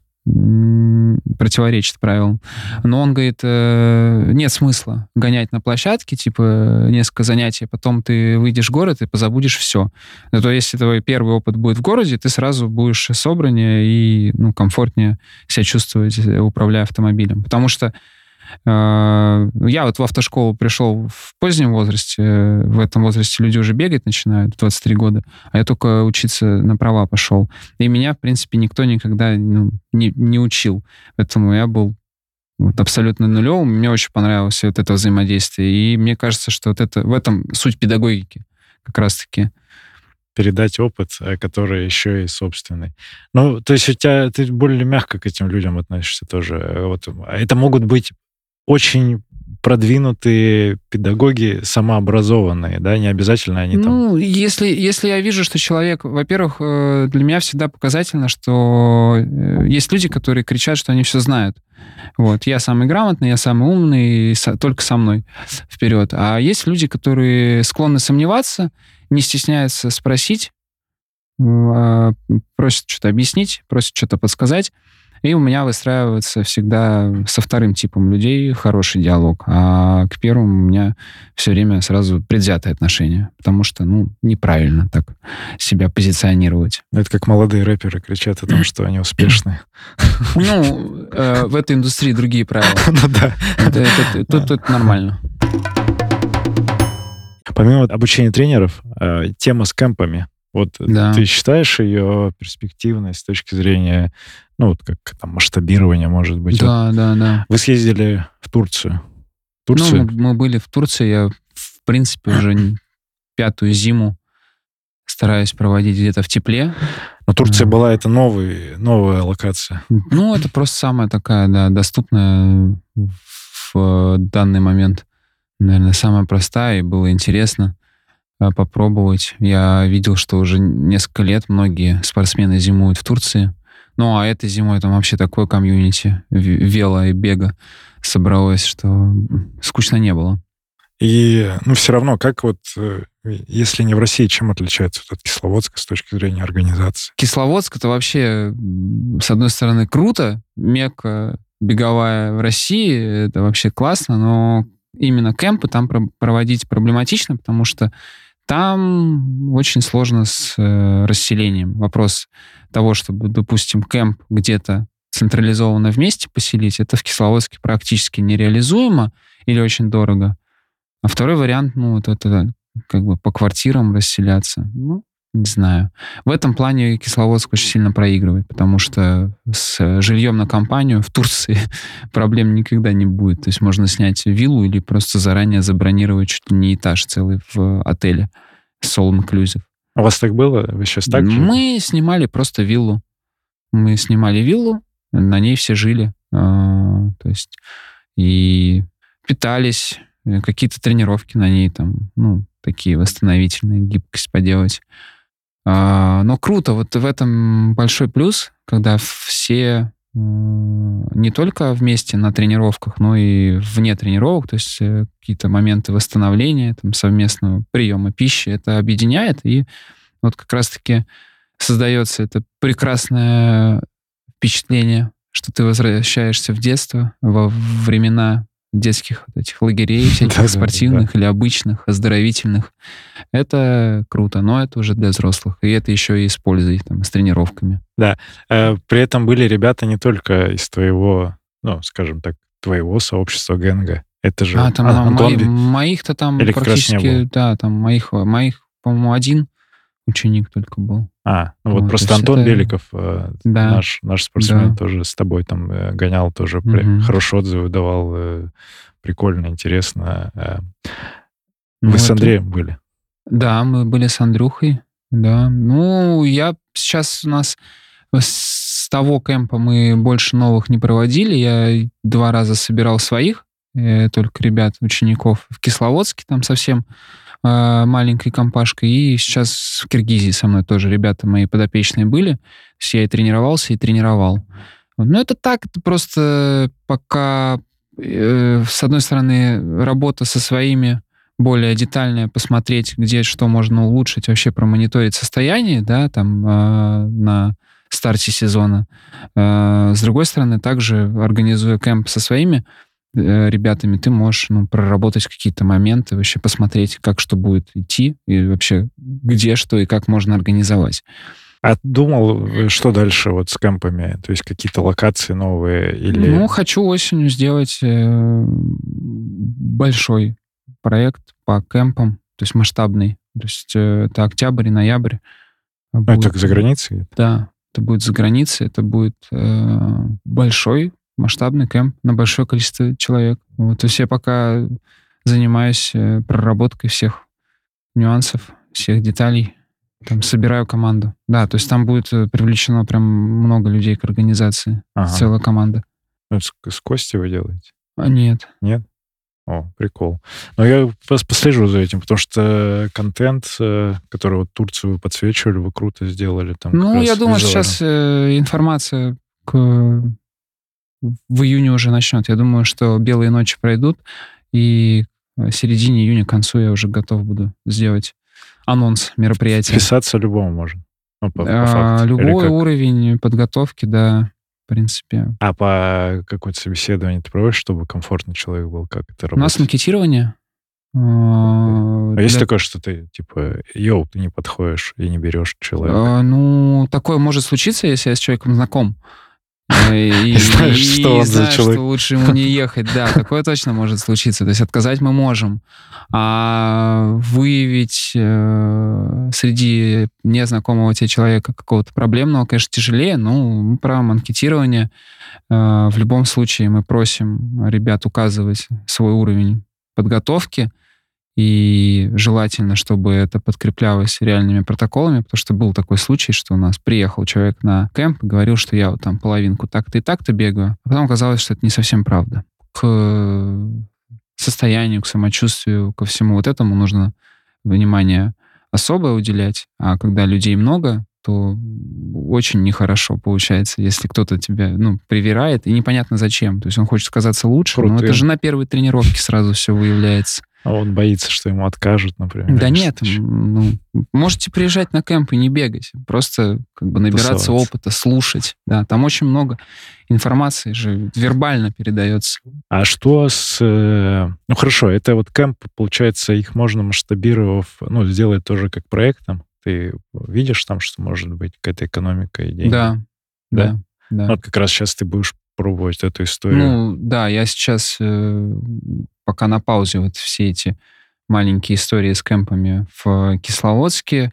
противоречит правилам. Но он говорит, э, нет смысла гонять на площадке, типа, несколько занятий, потом ты выйдешь в город и позабудешь все. то если твой первый опыт будет в городе, ты сразу будешь собраннее и ну, комфортнее себя чувствовать, э, управляя автомобилем. Потому что я вот в автошколу пришел в позднем возрасте. В этом возрасте люди уже бегать начинают, 23 года. А я только учиться на права пошел. И меня, в принципе, никто никогда ну, не, не учил. Поэтому я был вот абсолютно нулевым. Мне очень понравилось вот это взаимодействие. И мне кажется, что вот это в этом суть педагогики как раз-таки передать опыт, э, который еще и собственный. Ну, то есть у тебя ты более мягко к этим людям относишься тоже. Э, вот это могут быть очень продвинутые педагоги самообразованные, да, не обязательно они там... Ну, если, если я вижу, что человек, во-первых, э, для меня всегда показательно, что э, есть люди, которые кричат, что они все знают. Вот, я самый грамотный, я самый умный, только со мной вперед. А есть люди, которые склонны сомневаться, не стесняются спросить, а, просят что-то объяснить, просят что-то подсказать. И у меня выстраивается всегда со вторым типом людей хороший диалог, а к первому у меня все время сразу предвзятое отношение, потому что, ну, неправильно так себя позиционировать. Это как молодые рэперы кричат о том, что они успешные. Ну, э, в этой индустрии другие правила. Ну да. Тут это нормально. Помимо обучения тренеров, э, тема с кемпами. Вот да. ты считаешь ее перспективной с точки зрения ну, вот как там масштабирование, может быть. Да, вот. да, да. Вы съездили в Турцию. Турцию? Ну, мы, мы были в Турции. Я, в принципе, уже пятую зиму стараюсь проводить где-то в тепле. Но Турция а. была это новый, новая локация. Ну, это просто самая такая, да, доступная в данный момент. Наверное, самая простая, и было интересно попробовать. Я видел, что уже несколько лет многие спортсмены зимуют в Турции. Ну, а этой зимой там вообще такое комьюнити вело и бега собралось, что скучно не было. И, ну, все равно, как вот, э, если не в России, чем отличается от Кисловодска с точки зрения организации? Кисловодск — это вообще, с одной стороны, круто, мекка беговая в России, это вообще классно, но именно кемпы там проводить проблематично, потому что там очень сложно с э, расселением. Вопрос того, чтобы, допустим, кемп где-то централизованно вместе поселить, это в Кисловодске практически нереализуемо или очень дорого. А второй вариант, ну, вот это как бы по квартирам расселяться. Ну, не знаю. В этом плане Кисловодск очень сильно проигрывает, потому что с жильем на компанию в Турции проблем никогда не будет. То есть можно снять виллу или просто заранее забронировать чуть ли не этаж целый в отеле с all inclusive. У вас так было? Вы сейчас так же? Мы снимали просто виллу. Мы снимали виллу, на ней все жили. А, то есть и питались, э, какие-то тренировки на ней там, ну, такие восстановительные, гибкость поделать. А, но круто, вот в этом большой плюс, когда все не только вместе на тренировках, но и вне тренировок, то есть э, какие-то моменты восстановления, там, совместного приема пищи, это объединяет, и вот как раз-таки создается это прекрасное впечатление, что ты возвращаешься в детство, во времена детских вот этих лагерей, всяких спортивных или обычных, оздоровительных. Это круто, но это уже для взрослых. И это еще и с пользой, там, с тренировками. Да. Э, при этом были ребята не только из твоего, ну, скажем так, твоего сообщества ГНГ. Это же а, там, а, мои, моих-то там Или практически, да, там моих, моих, по-моему, один ученик только был. А, ну вот, вот просто Антон это... Беликов, э, да. наш, наш спортсмен, да. тоже с тобой там э, гонял, тоже угу. хорошие отзывы давал, э, прикольно, интересно. Вы ну, с Андреем это... были? Да, мы были с Андрюхой, да. Ну, я сейчас у нас с того кемпа мы больше новых не проводили. Я два раза собирал своих, только ребят, учеников в Кисловодске, там совсем э, маленькой компашкой. И сейчас в Киргизии со мной тоже ребята мои подопечные были. То есть я и тренировался, и тренировал. Но это так, это просто пока, э, с одной стороны, работа со своими более детальная, посмотреть, где что можно улучшить, вообще промониторить состояние, да, там, э, на старте сезона. Э, с другой стороны, также организуя кемп со своими э, ребятами, ты можешь ну, проработать какие-то моменты, вообще посмотреть, как что будет идти, и вообще где что и как можно организовать. А думал, э, что дальше вот с кемпами? То есть какие-то локации новые или... Ну, хочу осенью сделать э, большой проект по кемпам, то есть масштабный. То есть э, это октябрь и ноябрь. А будет, это за границей? Да, это будет за границей, это будет э, большой масштабный кемп на большое количество человек. Вот, то есть я пока занимаюсь э, проработкой всех нюансов, всех деталей. Там собираю команду. Да, то есть там будет э, привлечено прям много людей к организации. Ага. Целая команда. Это с, с Костей вы делаете? А, нет. Нет? О, прикол. Но я послежу за этим, потому что контент, э, который вот Турцию вы подсвечивали, вы круто сделали. Там ну, я думаю, визуально. сейчас информация к, в июне уже начнет. Я думаю, что белые ночи пройдут, и в середине июня, к концу я уже готов буду сделать анонс мероприятия. Писаться любому можно. Ну, по, по факту. Любой уровень подготовки, да, в принципе. А по какое-то собеседование ты проводишь, чтобы комфортный человек был? Как это работает? У нас макетирование. А, а для... есть такое, что ты, типа, йоу, ты не подходишь и не берешь человека? А, ну, такое может случиться, если я с человеком знаком. И, знаешь, и, что он за человек. что лучше ему не ехать. Да, такое точно может случиться. То есть отказать мы можем. А выявить э, среди незнакомого тебе человека какого-то проблемного, конечно, тяжелее. Ну, про анкетирование э, в любом случае мы просим ребят указывать свой уровень подготовки. И желательно, чтобы это подкреплялось реальными протоколами, потому что был такой случай, что у нас приехал человек на кемп и говорил, что я вот там половинку так-то и так-то бегаю, а потом оказалось, что это не совсем правда. К состоянию, к самочувствию, ко всему вот этому нужно внимание особое уделять, а когда людей много, то очень нехорошо получается, если кто-то тебя, ну, привирает, и непонятно зачем. То есть он хочет казаться лучше, Крутым. но это же на первой тренировке сразу все выявляется. А он боится, что ему откажут, например. Да нет, ну, можете приезжать на кемп и не бегать, просто как бы набираться опыта, слушать. Да, там очень много информации же вербально передается. А что с... Э, ну хорошо, это вот кемп, получается, их можно масштабировав, ну, сделать тоже как проектом. Ты видишь там, что может быть какая-то экономика и деньги? Да, да, да. да. Вот как раз сейчас ты будешь пробовать эту историю. Ну, да, я сейчас э, пока на паузе вот все эти маленькие истории с кемпами в Кисловодске.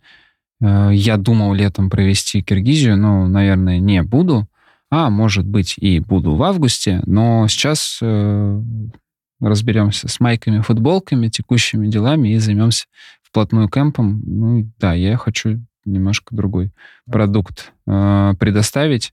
Э, я думал летом провести Киргизию, но, наверное, не буду. А, может быть, и буду в августе. Но сейчас э, разберемся с майками, футболками, текущими делами и займемся вплотную кемпом. Ну, да, я хочу немножко другой продукт э, предоставить.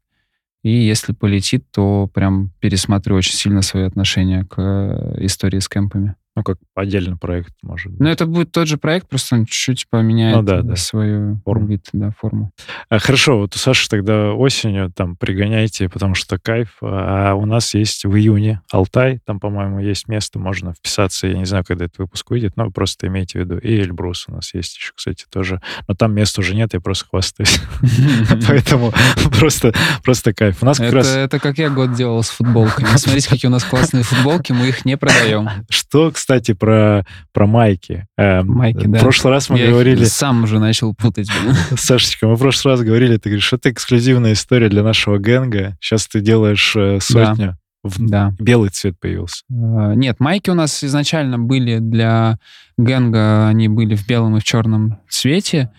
И если полетит, то прям пересмотрю очень сильно свои отношения к э, истории с кемпами. Ну, как отдельный проект, может быть. Ну, это будет тот же проект, просто он чуть-чуть поменяет ну, да, да. свою форму. Вид, да, форму. А, хорошо, вот у Саши тогда осенью там пригоняйте, потому что кайф. А у нас есть в июне Алтай, там, по-моему, есть место, можно вписаться, я не знаю, когда этот выпуск выйдет, но просто имейте в виду. И Эльбрус у нас есть еще, кстати, тоже. Но там места уже нет, я просто хвастаюсь. Поэтому просто, просто кайф. У нас как раз... Это как я год делал с футболками. Смотрите, какие у нас классные футболки, мы их не продаем. Что, кстати, про, про майки. Э, майки, да. В прошлый раз мы Я говорили... сам уже начал путать. Сашечка, мы в прошлый раз говорили, ты говоришь, это эксклюзивная история для нашего генга. Сейчас ты делаешь э, сотню. Да. В... да. Белый цвет появился. Э, нет, майки у нас изначально были для генга, они были в белом и в черном цвете.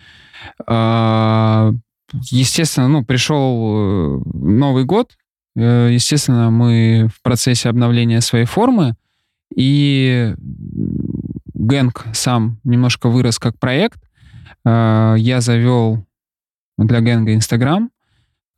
Э, естественно, ну, пришел Новый год, естественно, мы в процессе обновления своей формы и Гэнг сам немножко вырос как проект. А, я завел для Гэнга Инстаграм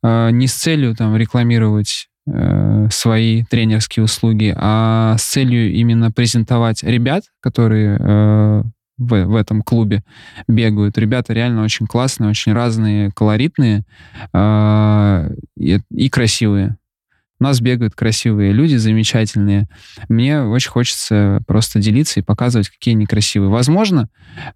а, не с целью там рекламировать э, свои тренерские услуги, а с целью именно презентовать ребят, которые э, в, в этом клубе бегают. Ребята реально очень классные, очень разные, колоритные э, и, и красивые. У нас бегают красивые люди, замечательные. Мне очень хочется просто делиться и показывать, какие они красивые. Возможно,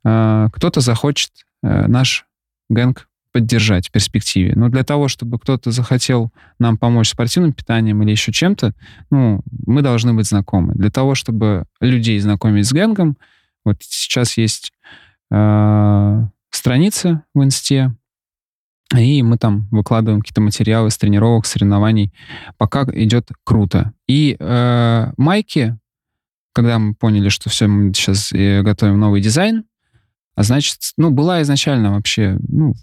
э, кто-то захочет э, наш гэнг поддержать в перспективе. Но для того, чтобы кто-то захотел нам помочь спортивным питанием или еще чем-то, ну, мы должны быть знакомы. Для того, чтобы людей знакомить с гэнгом, вот сейчас есть э, страница в инсте, и мы там выкладываем какие-то материалы с тренировок, соревнований. Пока идет круто. И э, майки, когда мы поняли, что все, мы сейчас э, готовим новый дизайн, а значит, ну, была изначально вообще, ну,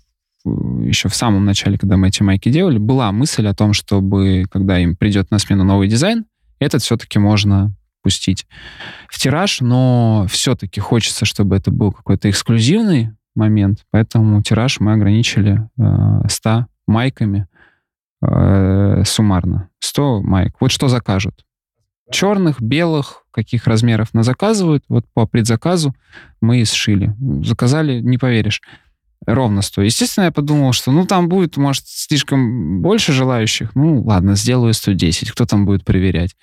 еще в самом начале, когда мы эти майки делали, была мысль о том, чтобы, когда им придет на смену новый дизайн, этот все-таки можно пустить в тираж, но все-таки хочется, чтобы это был какой-то эксклюзивный момент, поэтому тираж мы ограничили э, 100 майками э, суммарно. 100 майк. Вот что закажут. Черных, белых, каких размеров на заказывают, вот по предзаказу мы и сшили. Заказали, не поверишь, ровно 100. Естественно, я подумал, что ну там будет, может, слишком больше желающих. Ну ладно, сделаю 110. Кто там будет проверять?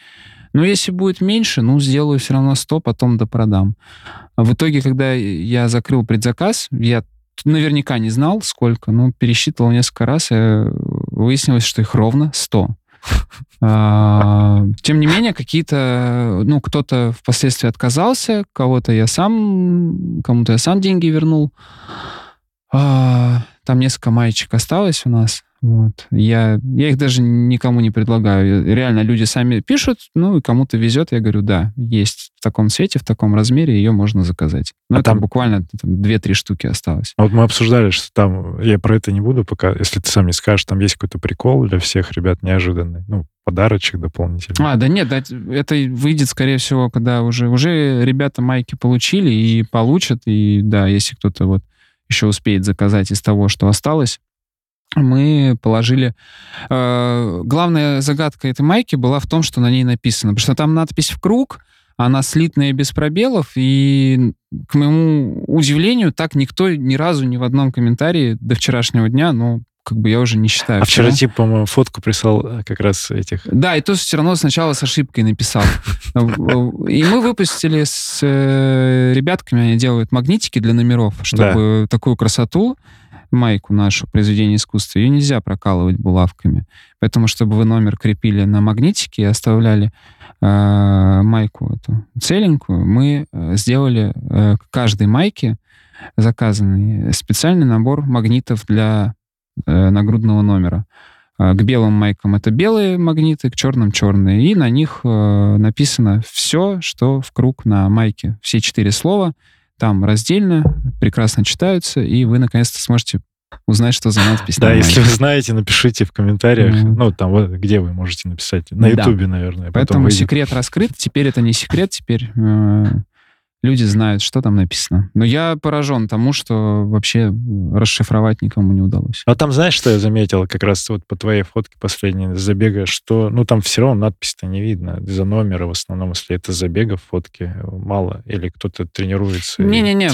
Но если будет меньше, ну, сделаю все равно 100, потом допродам. А в итоге, когда я закрыл предзаказ, я наверняка не знал, сколько, но пересчитывал несколько раз, и выяснилось, что их ровно 100. А, тем не менее, какие-то, ну, кто-то впоследствии отказался, кого-то я сам, кому-то я сам деньги вернул. А, там несколько маечек осталось у нас. Вот. Я, я их даже никому не предлагаю. Реально люди сами пишут, ну и кому-то везет, я говорю, да, есть в таком цвете, в таком размере, ее можно заказать. Но а это там буквально две-три штуки осталось. А вот мы обсуждали, что там, я про это не буду пока, если ты сам не скажешь, там есть какой-то прикол для всех ребят неожиданный. Ну, подарочек дополнительный. А, да нет, это выйдет, скорее всего, когда уже, уже ребята майки получили и получат, и да, если кто-то вот еще успеет заказать из того, что осталось, мы положили... Э, главная загадка этой майки была в том, что на ней написано, потому что там надпись в круг, она слитная без пробелов, и, к моему удивлению, так никто ни разу ни в одном комментарии до вчерашнего дня, ну, как бы я уже не считаю. А вчера, типа, по-моему, фотку прислал э, как раз этих... Да, и то все равно сначала с ошибкой написал. И мы выпустили с э, ребятками, они делают магнитики для номеров, чтобы такую красоту майку нашу, произведение искусства, ее нельзя прокалывать булавками. Поэтому, чтобы вы номер крепили на магнитике и оставляли э, майку эту целенькую, мы э, сделали э, каждой майке заказанный специальный набор магнитов для э, нагрудного номера. Э, к белым майкам это белые магниты, к черным черные. И на них э, написано все, что в круг на майке. Все четыре слова — там раздельно, прекрасно читаются, и вы наконец-то сможете узнать, что за надпись. Да, если вы знаете, напишите в комментариях, ну, там, вот, где вы можете написать. На Ютубе, наверное. Поэтому секрет раскрыт. Теперь это не секрет, теперь э, люди знают, что там написано. Но я поражен тому, что вообще расшифровать никому не удалось. А там знаешь, что я заметил как раз вот по твоей фотке последней забега, что, ну, там все равно надпись-то не видно за номера в основном, если это забега фотки мало, или кто-то тренируется Не-не-не,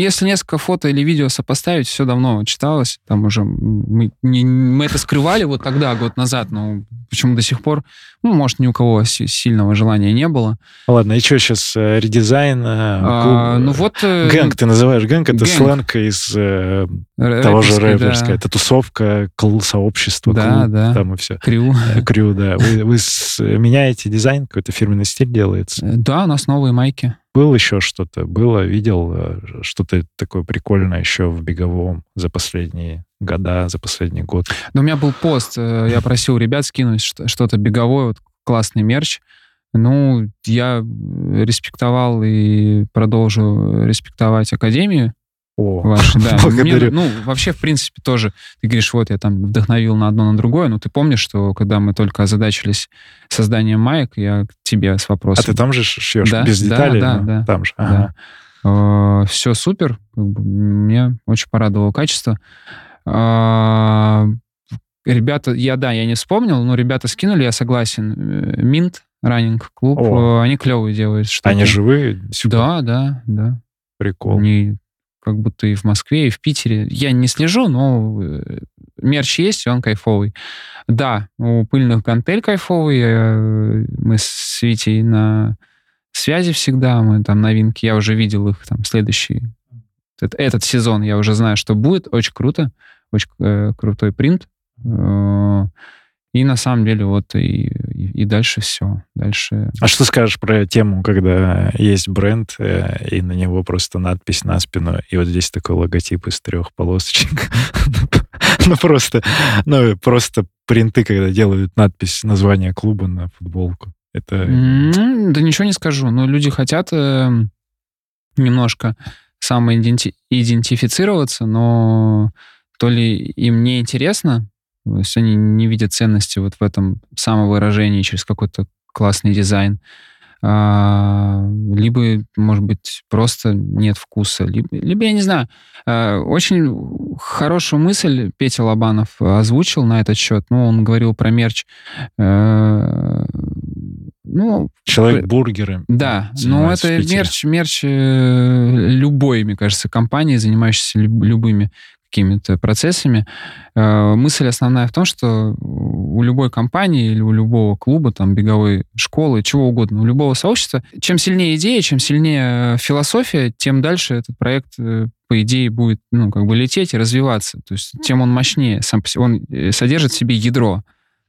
если несколько фото или видео сопоставить, все давно читалось, там уже мы, не, мы это скрывали вот тогда, год назад, но почему до сих пор, ну, может, ни у кого сильного желания не было. Ладно, и что сейчас, э, редизайн дизайн. А, ну вот... Э, gang ты называешь. Gang — это gang. сленг из э, того же рэперская. Да. Это тусовка, сообщество, да, клуб, да. там и все. Crew. Э, crew, да. Вы, вы с, меняете дизайн, какой-то фирменный стиль делается? Э, да, у нас новые майки. Было еще что-то? Было, видел что-то такое прикольное еще в беговом за последние года, за последний год? Ну, у меня был пост, я просил ребят скинуть что-то беговое, вот классный мерч. Ну, я респектовал и продолжу респектовать Академию. О, ваши, да. Мне, ну, вообще, в принципе, тоже, ты говоришь, вот, я там вдохновил на одно, на другое, но ты помнишь, что когда мы только озадачились созданием маек, я к тебе с вопросом... А ты там же шьешь, да? без деталей? Да, да, да. Там же, ага. да. Все супер, мне очень порадовало качество. А, ребята, я, да, я не вспомнил, но ребята скинули, я согласен. Минт, раннинг клуб, О. они клевые делают. Что они живые? Да, да, да. Прикол. Они как будто и в Москве, и в Питере. Я не слежу, но э, мерч есть, и он кайфовый. Да, у пыльных гантель кайфовый. Э, мы с Витей на связи всегда, мы там новинки, я уже видел их там следующие этот, этот сезон я уже знаю, что будет. Очень круто. Очень э, крутой принт. Э, и на самом деле вот и, и, и дальше все. Дальше... А что скажешь про тему, когда есть бренд, э, и на него просто надпись на спину, и вот здесь такой логотип из трех полосочек. Ну просто, ну просто принты, когда делают надпись название клуба на футболку. Это... Да ничего не скажу. Но люди хотят э, немножко самоидентифицироваться, но то ли им не интересно, то есть они не видят ценности вот в этом самовыражении через какой-то классный дизайн, а, либо, может быть, просто нет вкуса, либо, либо я не знаю. А, очень хорошую мысль Петя Лобанов озвучил на этот счет. Ну, он говорил про мерч. А, ну, Человек-бургеры. Да, но это мерч, мерч э, любой, мне кажется, компании, занимающейся любыми какими-то процессами. Э, мысль основная в том, что у любой компании или у любого клуба, там, беговой школы, чего угодно, у любого сообщества, чем сильнее идея, чем сильнее философия, тем дальше этот проект, э, по идее, будет, ну, как бы лететь и развиваться. То есть тем он мощнее, сам, он э, содержит в себе ядро.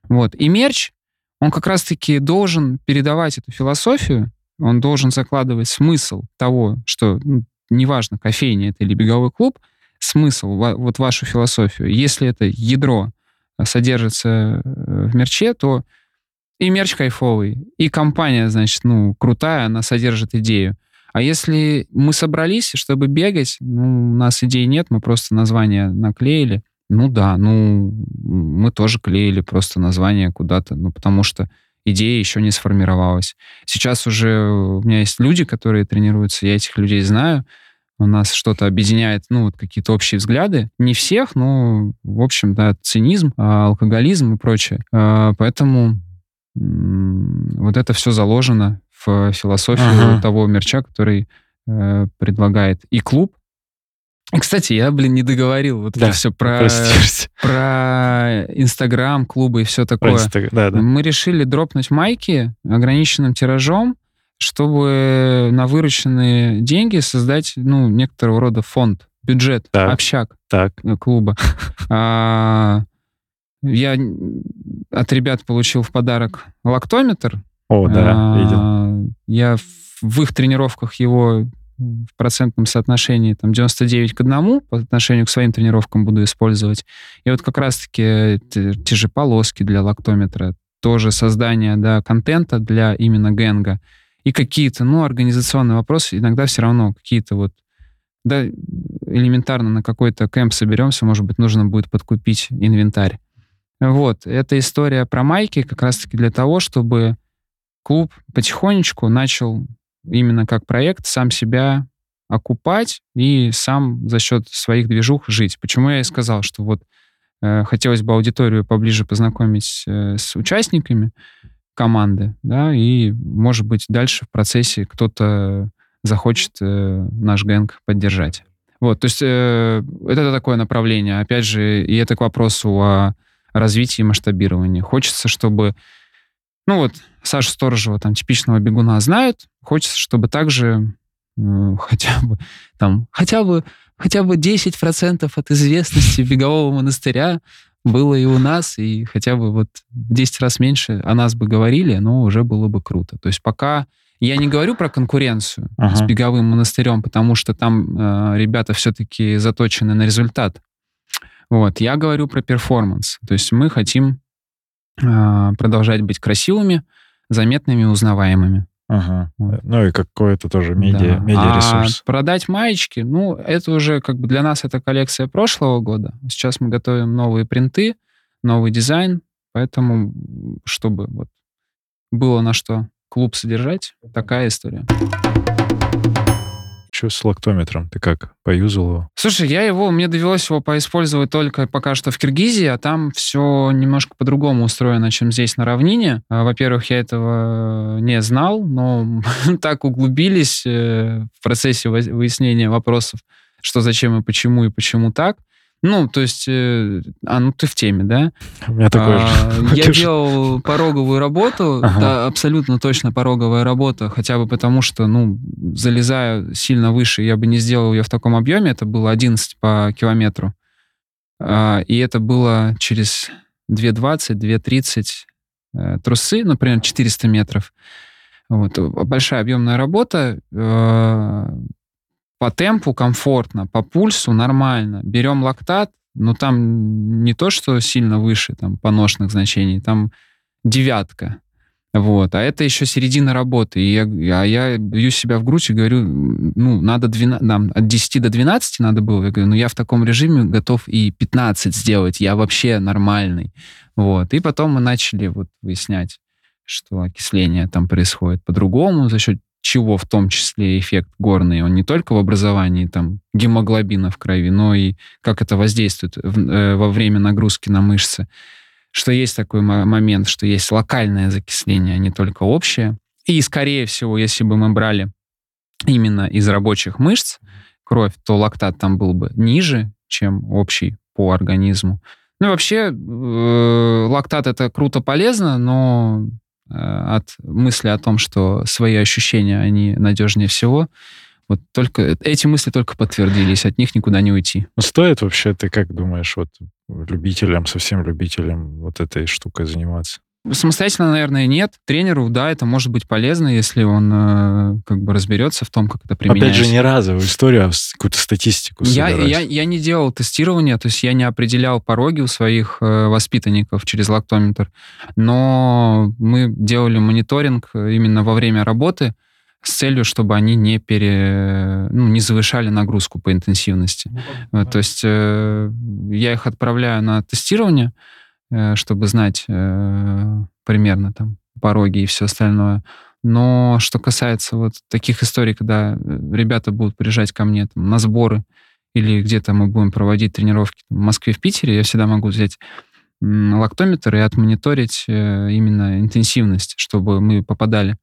Вот. И мерч, он как раз-таки должен передавать эту философию, он должен закладывать смысл того, что ну, неважно, кофейня это или беговой клуб — смысл, вот вашу философию. Если это ядро содержится э, в мерче, то и мерч кайфовый, и компания, значит, ну, крутая, она содержит идею. А если мы собрались, чтобы бегать, ну, у нас идей нет, мы просто название наклеили, ну да, ну, мы тоже клеили просто название куда-то, ну, потому что идея еще не сформировалась. Сейчас уже у меня есть люди, которые тренируются, я этих людей знаю, у нас что-то объединяет, ну, вот какие-то общие взгляды. Не всех, но, в общем, да, цинизм, а, алкоголизм и прочее. А, поэтому вот это все заложено в философию ага. того мерча, который э, предлагает и клуб. Кстати, я, блин, не договорил вот да, это все про, про Инстаграм, клубы и все такое. Про да, да. Мы решили дропнуть майки ограниченным тиражом, чтобы на вырученные деньги создать, ну, некоторого рода фонд, бюджет, так, общак так. Э, клуба. А, я от ребят получил в подарок лактометр. О, да, а, видел. Я в их тренировках его в процентном соотношении там 99 к 1 по отношению к своим тренировкам буду использовать. И вот как раз-таки те же полоски для лактометра, тоже создание да, контента для именно Генга — и какие-то, ну, организационные вопросы, иногда все равно какие-то вот, да, элементарно на какой-то кемп соберемся, может быть, нужно будет подкупить инвентарь. Вот, эта история про майки как раз-таки для того, чтобы клуб потихонечку начал именно как проект сам себя окупать и сам за счет своих движух жить. Почему я и сказал, что вот э, хотелось бы аудиторию поближе познакомить э, с участниками, команды, да, и, может быть, дальше в процессе кто-то захочет э, наш гэнг поддержать. Вот, то есть э, это такое направление. Опять же, и это к вопросу о развитии и масштабировании. Хочется, чтобы, ну вот, Саша Сторожева, там, типичного бегуна знают, хочется, чтобы также э, хотя бы там, хотя бы хотя бы 10% от известности бегового монастыря было и у нас, и хотя бы вот в 10 раз меньше о нас бы говорили, но уже было бы круто. То есть пока я не говорю про конкуренцию ага. с беговым монастырем, потому что там э, ребята все-таки заточены на результат. Вот, я говорю про перформанс. То есть мы хотим э, продолжать быть красивыми, заметными, узнаваемыми. Ага. Ну и какой-то тоже медиа, да. медиа-ресурс. А продать маечки, ну, это уже как бы для нас это коллекция прошлого года. Сейчас мы готовим новые принты, новый дизайн, поэтому чтобы вот было на что клуб содержать, такая история. Что с лактометром? Ты как, поюзал его? Слушай, я его, мне довелось его поиспользовать только пока что в Киргизии, а там все немножко по-другому устроено, чем здесь на равнине. А, во-первых, я этого не знал, но так углубились э, в процессе выяснения вопросов, что зачем и почему, и почему так. Ну, то есть, э, а, ну ты в теме, да? У меня такое а, же. Я делал пороговую работу, ага. да, абсолютно точно пороговая работа, хотя бы потому, что, ну, залезая сильно выше, я бы не сделал ее в таком объеме, это было 11 по километру. А, и это было через 2,20, 2,30 э, трусы, например, 400 метров. Вот. Большая объемная работа. Э, по темпу комфортно, по пульсу нормально. Берем лактат, но там не то, что сильно выше там поношенных значений, там девятка. Вот. А это еще середина работы. И я, а я бью себя в грудь и говорю, ну, надо 12, нам от 10 до 12 надо было. Я говорю, ну, я в таком режиме готов и 15 сделать. Я вообще нормальный. Вот. И потом мы начали вот выяснять, что окисление там происходит по-другому за счет чего в том числе эффект горный, он не только в образовании там гемоглобина в крови, но и как это воздействует в, э, во время нагрузки на мышцы. Что есть такой момент, что есть локальное закисление, а не только общее. И, скорее всего, если бы мы брали именно из рабочих мышц кровь, то лактат там был бы ниже, чем общий по организму. Ну и вообще, э, лактат это круто полезно, но от мысли о том, что свои ощущения, они надежнее всего, вот только эти мысли только подтвердились, от них никуда не уйти. Ну, стоит вообще, ты как думаешь, вот любителям, совсем любителям вот этой штукой заниматься? Самостоятельно, наверное, нет. Тренеру, да, это может быть полезно, если он э, как бы разберется в том, как это применяется. Опять же, не разовую историю, а какую-то статистику я, я, я не делал тестирование, то есть я не определял пороги у своих э, воспитанников через лактометр, но мы делали мониторинг именно во время работы с целью, чтобы они не пере, ну, не завышали нагрузку по интенсивности. Ну, то есть э, я их отправляю на тестирование, Э, чтобы знать э, примерно там пороги и все остальное. Но что касается вот таких историй, когда э, ребята будут приезжать ко мне там, на сборы или где-то мы будем проводить тренировки в Москве, в Питере, я всегда могу взять лактометр и отмониторить именно интенсивность, чтобы мы попадали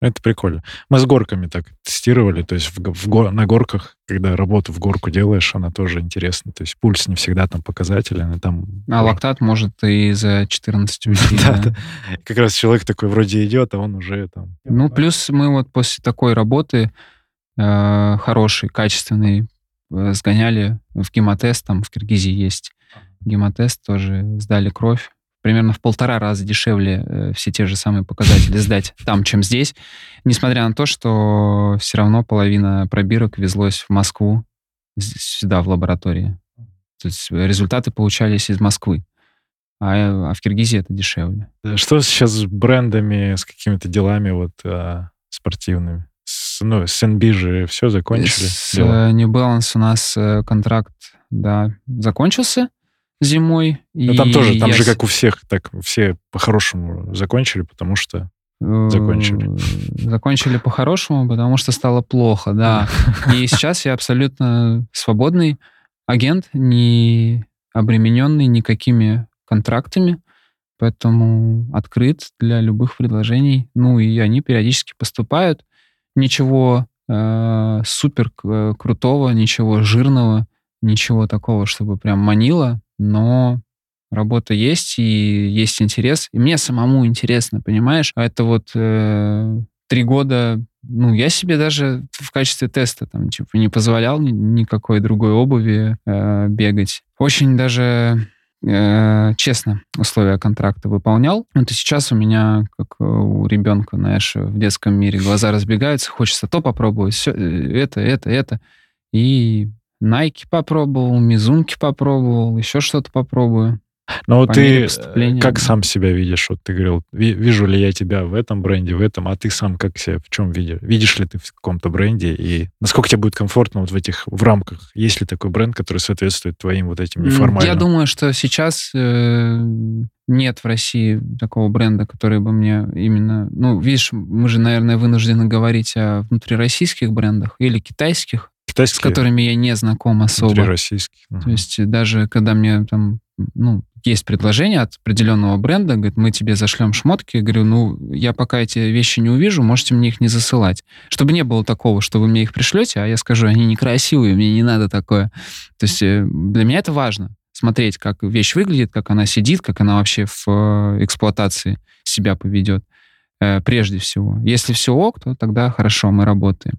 это прикольно. Мы с горками так тестировали, то есть в, в, на горках, когда работу в горку делаешь, она тоже интересна. То есть пульс не всегда там показателен, и там... А лактат может и за 14 уйти. Да, Как раз человек такой вроде идет, а он уже там... Ну, плюс мы вот после такой работы э, хорошей, качественной, э, сгоняли в гемотест, там в Киргизии есть гемотест, тоже сдали кровь, примерно в полтора раза дешевле э, все те же самые показатели сдать там, чем здесь, несмотря на то, что все равно половина пробирок везлось в Москву, сюда, в лаборатории. То есть результаты получались из Москвы, а, а в Киргизии это дешевле. Что сейчас с брендами, с какими-то делами вот а, спортивными? С, ну, с NB же все закончили? С дела? New Balance у нас э, контракт, да, закончился зимой. Ну, там тоже, там я... же как у всех, так все по-хорошему закончили, потому что закончили. Закончили по-хорошему, потому что стало плохо, да. И сейчас я абсолютно свободный агент, не обремененный никакими контрактами, поэтому открыт для любых предложений. Ну и они периодически поступают. Ничего э, супер э, крутого, ничего жирного, ничего такого, чтобы прям манило но работа есть, и есть интерес. И мне самому интересно, понимаешь? А это вот э, три года, ну, я себе даже в качестве теста там, типа, не позволял ни, никакой другой обуви э, бегать. Очень даже э, честно условия контракта выполнял. И сейчас у меня, как у ребенка, знаешь, в детском мире глаза разбегаются, хочется то попробовать, все, э, это, это, это. И Nike попробовал, Мизунки попробовал, еще что-то попробую. Но вот ты как сам себя видишь? Вот ты говорил, вижу ли я тебя в этом бренде, в этом, а ты сам как себя в чем видишь? Видишь ли ты в каком-то бренде и насколько тебе будет комфортно вот в этих в рамках? Есть ли такой бренд, который соответствует твоим вот этим неформальным? Я думаю, что сейчас э, нет в России такого бренда, который бы мне именно... Ну, видишь, мы же, наверное, вынуждены говорить о внутрироссийских брендах или китайских. Китайские? С которыми я не знаком особо. Российских. Угу. То есть даже когда мне там, ну, есть предложение от определенного бренда, говорит, мы тебе зашлем шмотки. Я говорю, ну, я пока эти вещи не увижу, можете мне их не засылать. Чтобы не было такого, что вы мне их пришлете, а я скажу, они некрасивые, мне не надо такое. То есть э, для меня это важно смотреть, как вещь выглядит, как она сидит, как она вообще в э, эксплуатации себя поведет э, прежде всего. Если все ок, то тогда хорошо, мы работаем.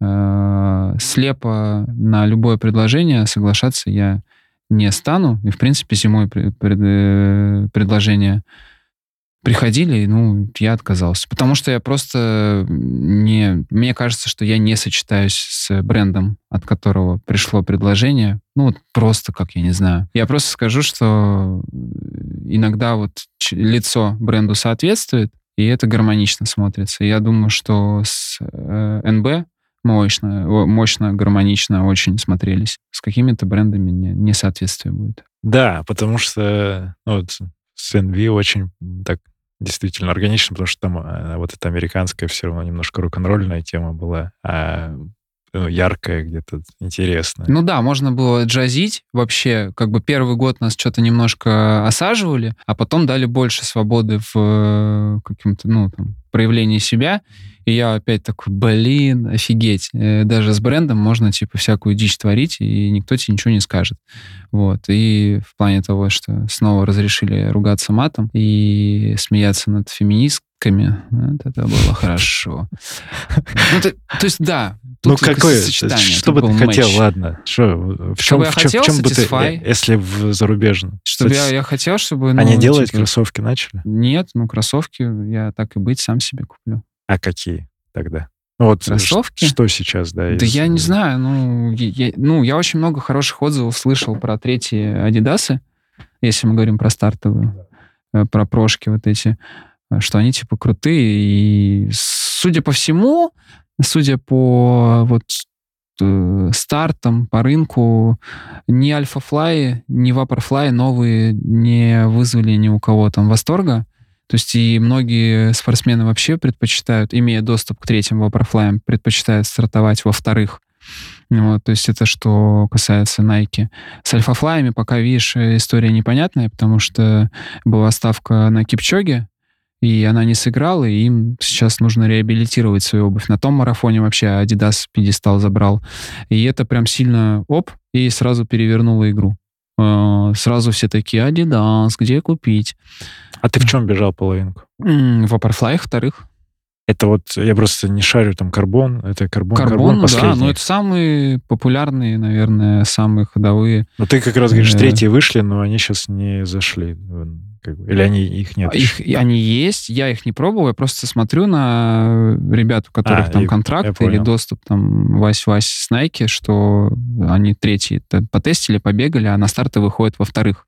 Слепо на любое предложение соглашаться я не стану. И, в принципе, зимой пред, э, предложения приходили, ну, я отказался. Потому что я просто не... Мне кажется, что я не сочетаюсь с брендом, от которого пришло предложение. Ну, вот просто, как я не знаю. Я просто скажу, что иногда вот лицо бренду соответствует, и это гармонично смотрится. Я думаю, что с э, НБ мощно, мощно, гармонично очень смотрелись. С какими-то брендами не, несоответствие будет. Да, потому что ну, вот, с NV очень так действительно органично, потому что там а, вот эта американская все равно немножко рок-н-ролльная тема была, а ну, яркая где-то, интересная. Ну да, можно было джазить. Вообще, как бы первый год нас что-то немножко осаживали, а потом дали больше свободы в э, каком-то, ну, там, проявлении себя. И я опять такой, блин, офигеть. Э, даже с брендом можно, типа, всякую дичь творить, и никто тебе ничего не скажет. Вот. И в плане того, что снова разрешили ругаться матом и смеяться над феминистками, вот это было хорошо. Ну, то, то есть, да, ну, какое? Что бы ты хотел, ладно. Что, в чем, я хотел, в чем бы ты, э, если в зарубежном? Чтобы я, я хотел, чтобы... Ну, Они делать типа, кроссовки начали? Нет, ну, кроссовки я так и быть сам себе куплю. А какие тогда? Ну, вот Кроссовки? Что сейчас, да? Да из... я не знаю. Ну я, ну, я очень много хороших отзывов слышал про третьи Адидасы, если мы говорим про стартовые, э, про прошки вот эти, э, что они типа крутые. И, судя по всему, судя по вот э, стартам по рынку, ни Альфа-флай, ни Vaporfly новые не вызвали ни у кого там восторга. То есть и многие спортсмены вообще предпочитают, имея доступ к третьим вапорфлаям, предпочитают стартовать во вторых. Вот, то есть это что касается Nike. С альфафлаями пока, видишь, история непонятная, потому что была ставка на Кипчоге, и она не сыграла, и им сейчас нужно реабилитировать свою обувь. На том марафоне вообще Adidas пьедестал забрал. И это прям сильно оп, и сразу перевернуло игру. А, сразу все такие, Adidas, где купить? А ты в чем бежал половинку? В Vaporfly вторых. Это вот, я просто не шарю, там карбон, это карбон, карбон, карбон последний. да, но это самые популярные, наверное, самые ходовые. Ну ты как раз говоришь, э, третьи вышли, но они сейчас не зашли. Как бы, или они, их нет? Их, они есть, я их не пробовал, я просто смотрю на ребят, у которых а, там контракт или доступ там Вась-Вась с Nike, что они третьи потестили, побегали, а на старты выходят во вторых.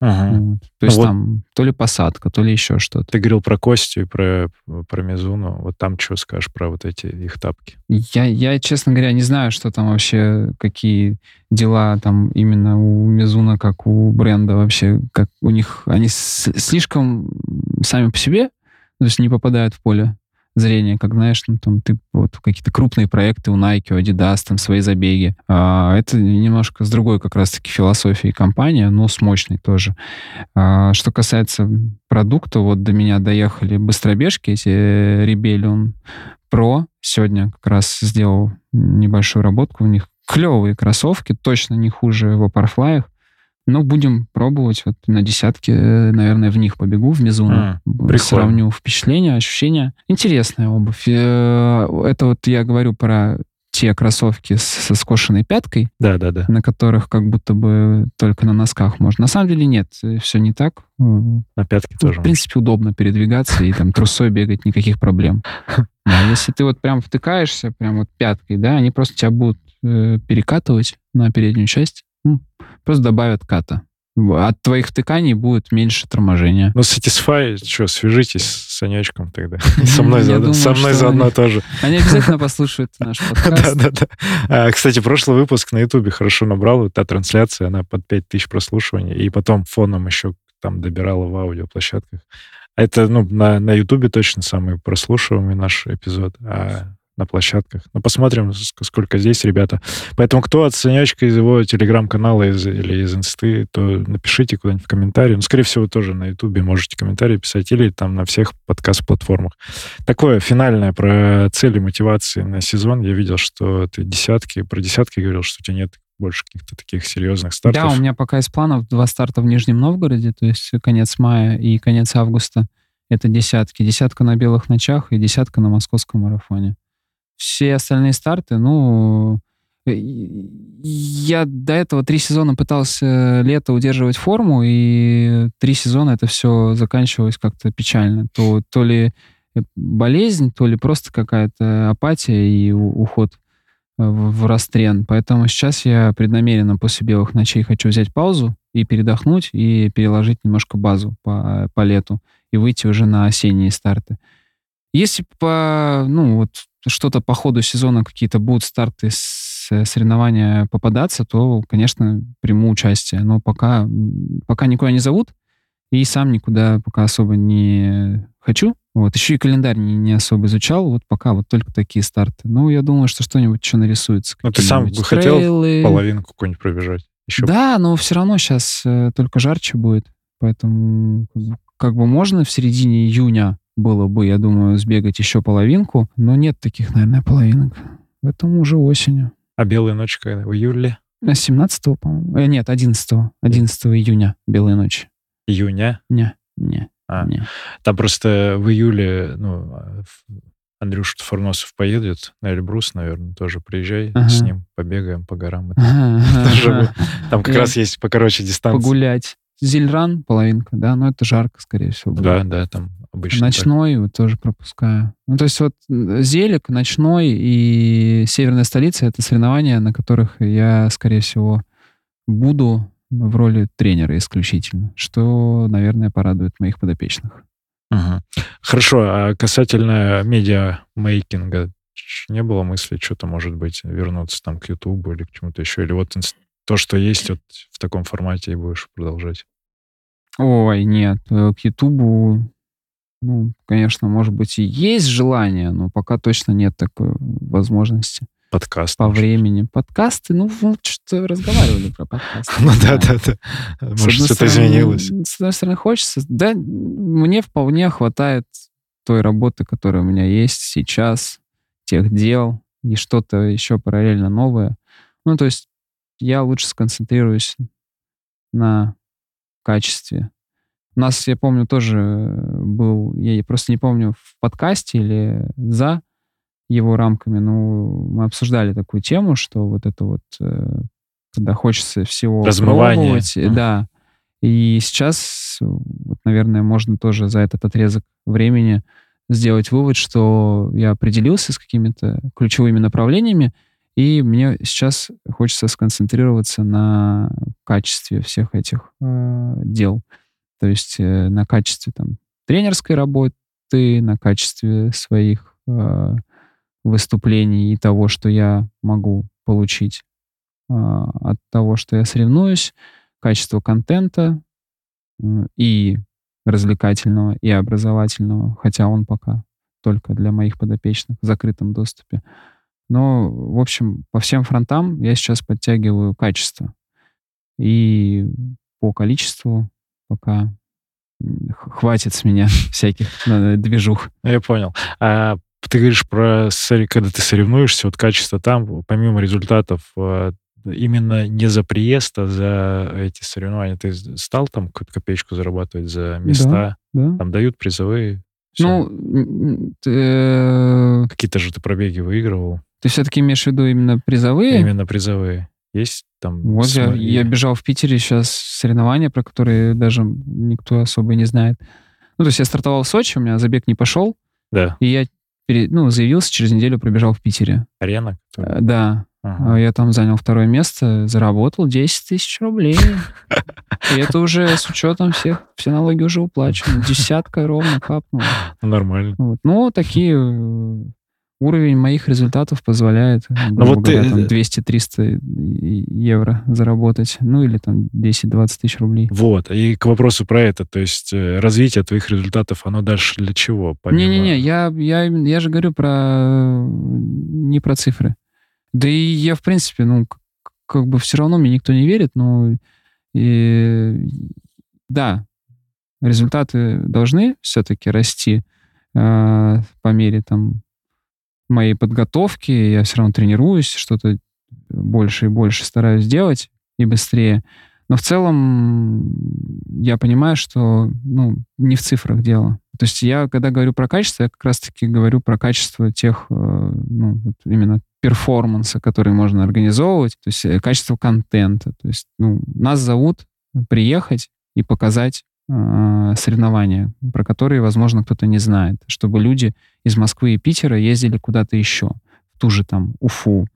Ага. Вот. То есть ну, там вот то ли посадка, то ли еще что-то. Ты говорил про Костю и про, про Мизуну. Вот там что скажешь про вот эти их тапки? Я, я, честно говоря, не знаю, что там вообще, какие дела там именно у Мизуна, как у бренда вообще, как у них, они слишком сами по себе, то есть не попадают в поле зрения, как знаешь, ну, там ты вот какие-то крупные проекты у Nike, у Adidas, там свои забеги. А, это немножко с другой как раз-таки философией компания, но с мощной тоже. А, что касается продукта, вот до меня доехали быстробежки, эти Rebellion Pro. Сегодня как раз сделал небольшую работку в них. Клевые кроссовки, точно не хуже в Vaporfly. Ну, будем пробовать. Вот на десятке, э, наверное, в них побегу, в Мизуну. А, Сравню впечатления, ощущения. Интересная обувь. Э, это вот я говорю про те кроссовки со скошенной пяткой, да, да, да. на которых как будто бы только на носках можно. На самом деле нет, все не так. На пятке ну, тоже. В принципе, удобно передвигаться и там трусой бегать, никаких проблем. А если ты вот прям втыкаешься, прям вот пяткой, да, они просто тебя будут э, перекатывать на переднюю часть, Просто добавят ката. От твоих втыканий будет меньше торможения. Ну, Satisfy, что, свяжитесь с Санечком тогда. Со мной, заодно, со мной заодно тоже. Они обязательно послушают наш подкаст. Да-да-да. А, кстати, прошлый выпуск на Ютубе хорошо набрал. Та трансляция, она под 5000 прослушиваний. И потом фоном еще там добирала в аудиоплощадках. Это, ну, на, на Ютубе точно самый прослушиваемый наш эпизод. А на площадках. Ну, посмотрим, сколько здесь ребята. Поэтому кто оценячка из его телеграм-канала из, или из инсты, то напишите куда-нибудь в комментарии. Ну, скорее всего, тоже на ютубе можете комментарии писать или там на всех подкаст-платформах. Такое финальное про цели мотивации на сезон. Я видел, что ты десятки, про десятки говорил, что у тебя нет больше каких-то таких серьезных стартов. Да, у меня пока из планов два старта в Нижнем Новгороде, то есть конец мая и конец августа. Это десятки. Десятка на белых ночах и десятка на московском марафоне. Все остальные старты, ну, э, я до этого три сезона пытался лето удерживать форму, и три сезона это все заканчивалось как-то печально. То, то ли болезнь, то ли просто какая-то апатия и уход в, в растрен. Поэтому сейчас я преднамеренно после белых ночей хочу взять паузу и передохнуть, и переложить немножко базу по, по лету, и выйти уже на осенние старты. Если по, ну, вот что-то по ходу сезона, какие-то будут старты с соревнования попадаться, то, конечно, приму участие. Но пока, пока никуда не зовут, и сам никуда пока особо не хочу. Вот. Еще и календарь не, не особо изучал. Вот пока вот только такие старты. Ну, я думаю, что что-нибудь еще нарисуется. Ну, ты сам бы хотел половинку какую-нибудь пробежать? Еще... Да, но все равно сейчас э, только жарче будет. Поэтому как бы можно в середине июня было бы, я думаю, сбегать еще половинку, но нет таких, наверное, половинок. Поэтому уже осенью. А белые ночи когда? В июле? 17 по-моему. Э, нет, 11 11 июня белые ночи. Июня? Не, не, а, не. Там просто в июле, ну, Андрюша Фурносов поедет на Эльбрус, наверное, тоже приезжай ага. с ним, побегаем по горам. Ага. Там как раз есть покороче дистанция. Погулять. Зельран половинка, да, но это жарко, скорее всего. Будет. Да, да, там обычно. Ночной так. вот тоже пропускаю. Ну, то есть вот Зелик, ночной и Северная столица — это соревнования, на которых я, скорее всего, буду в роли тренера исключительно, что, наверное, порадует моих подопечных. Угу. Хорошо, а касательно медиа-мейкинга, не было мысли что-то, может быть, вернуться там к Ютубу или к чему-то еще? Или вот то, что есть вот в таком формате, и будешь продолжать? Ой, нет, э, к Ютубу, ну, конечно, может быть, и есть желание, но пока точно нет такой возможности. Подкаст. По времени. Подкасты, ну, что разговаривали про подкасты. Ну да, да, да. Может, что-то изменилось. С одной стороны, хочется. Да, мне вполне хватает той работы, которая у меня есть сейчас, тех дел, и что-то еще параллельно новое. Ну, то есть я лучше сконцентрируюсь на качестве. У нас, я помню, тоже был, я просто не помню, в подкасте или за его рамками, ну, мы обсуждали такую тему, что вот это вот, э, когда хочется всего Размывание. mm. да, и сейчас, вот, наверное, можно тоже за этот отрезок времени сделать вывод, что я определился с какими-то ключевыми направлениями, и мне сейчас хочется сконцентрироваться на качестве всех этих э, дел. То есть э, на качестве там, тренерской работы, на качестве своих э, выступлений и того, что я могу получить э, от того, что я соревнуюсь, качество контента э, и развлекательного, и образовательного, хотя он пока только для моих подопечных в закрытом доступе. Но, в общем, по всем фронтам я сейчас подтягиваю качество. И по количеству пока хватит с меня всяких движух. Я понял. А ты говоришь про, когда ты соревнуешься, вот качество там, помимо результатов, э, именно не за приезд, а за эти соревнования. Ты стал там какую-то копеечку зарабатывать за места? Да, да. Там дают призовые? Все. Ну, ты... Э, какие-то же ты пробеги выигрывал. Ты все-таки имеешь в виду именно призовые? Именно призовые. Есть там... Вот я, я бежал в Питере сейчас соревнования, про которые даже никто особо не знает. Ну, то есть я стартовал в Сочи, у меня забег не пошел. Да. И я перед, ну, заявился, через неделю пробежал в Питере. Арена? Который... Э, да. Ага. А я там занял второе место, заработал 10 тысяч рублей. И это уже с учетом всех, все налоги уже уплачены. Десятка ровно капнула. Нормально. Вот. Ну, такие уровень моих результатов позволяет, ну, вот говоря, ты... там 200-300 евро заработать, ну или там 10-20 тысяч рублей. Вот, и к вопросу про это, то есть э, развитие твоих результатов, оно дальше для чего? Не-не-не, я, я, я же говорю про... не про цифры. Да и я, в принципе, ну, как бы все равно мне никто не верит, но и, да, результаты должны все-таки расти э, по мере там моей подготовки. Я все равно тренируюсь, что-то больше и больше стараюсь делать и быстрее. Но в целом я понимаю, что ну, не в цифрах дело. То есть я, когда говорю про качество, я как раз-таки говорю про качество тех, э, ну, вот именно перформанса, который можно организовывать, то есть э, качество контента. То есть ну, нас зовут приехать и показать соревнования, про которые, возможно, кто-то не знает, чтобы люди из Москвы и Питера ездили куда-то еще, в ту же там Уфу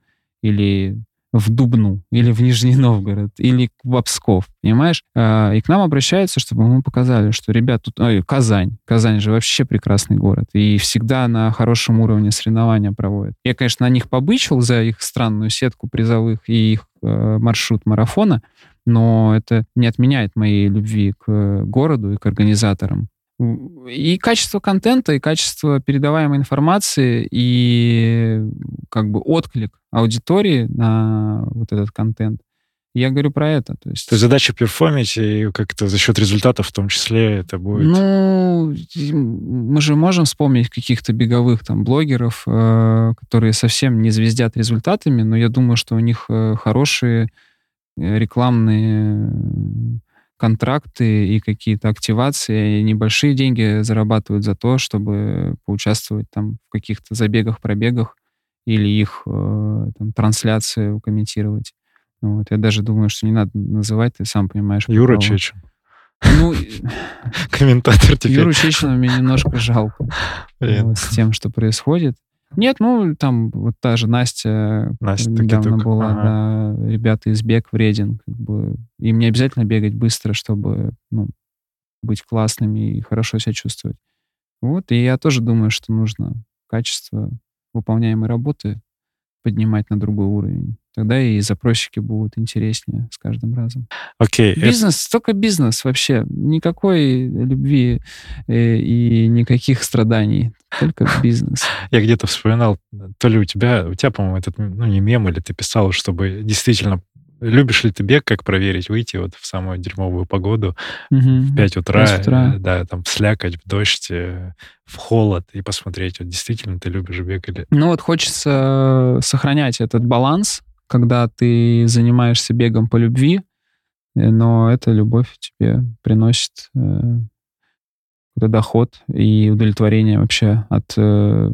или в Дубну, или в Нижний Новгород, или в Обсков, понимаешь? А, и к нам обращаются, чтобы мы показали, что, ребят, тут... Ой, Казань. Казань же вообще прекрасный город. И всегда на хорошем уровне соревнования проводят. Я, конечно, на них побычил за их странную сетку призовых и их э, маршрут марафона, но это не отменяет моей любви к городу и к организаторам. И качество контента, и качество передаваемой информации, и как бы отклик аудитории на вот этот контент. Я говорю про это. То есть, то есть задача перформить, и как-то за счет результатов в том числе это будет... Ну, мы же можем вспомнить каких-то беговых там блогеров, э, которые совсем не звездят результатами, но я думаю, что у них э, хорошие рекламные контракты и какие-то активации, и небольшие деньги зарабатывают за то, чтобы поучаствовать там в каких-то забегах, пробегах или их э, там, трансляцию комментировать. Вот. Я даже думаю, что не надо называть, ты сам понимаешь. Юра Чечин. Ну, комментатор теперь. Юру Чечина мне немножко жалко вот, с тем, что происходит. Нет, ну, там вот та же Настя, Настя недавно была, ага. да, ребята из Бег вреден, как бы, им не обязательно бегать быстро, чтобы, ну, быть классными и хорошо себя чувствовать. Вот, и я тоже думаю, что нужно качество выполняемой работы поднимать на другой уровень. Тогда и запросчики будут интереснее с каждым разом. Окей. Okay, бизнес, это... только бизнес вообще. Никакой любви э, и никаких страданий. Только бизнес. Я где-то вспоминал, то ли у тебя, у тебя, по-моему, этот, ну, не мем, или ты писал, чтобы действительно Любишь ли ты бег, как проверить, выйти вот в самую дерьмовую погоду угу. в 5 утра, 5 утра, да, там, слякать, в дождь, э, в холод и посмотреть, вот действительно ты любишь бег или... Ну вот хочется сохранять этот баланс, когда ты занимаешься бегом по любви, э, но эта любовь тебе приносит э, доход и удовлетворение вообще от... Э,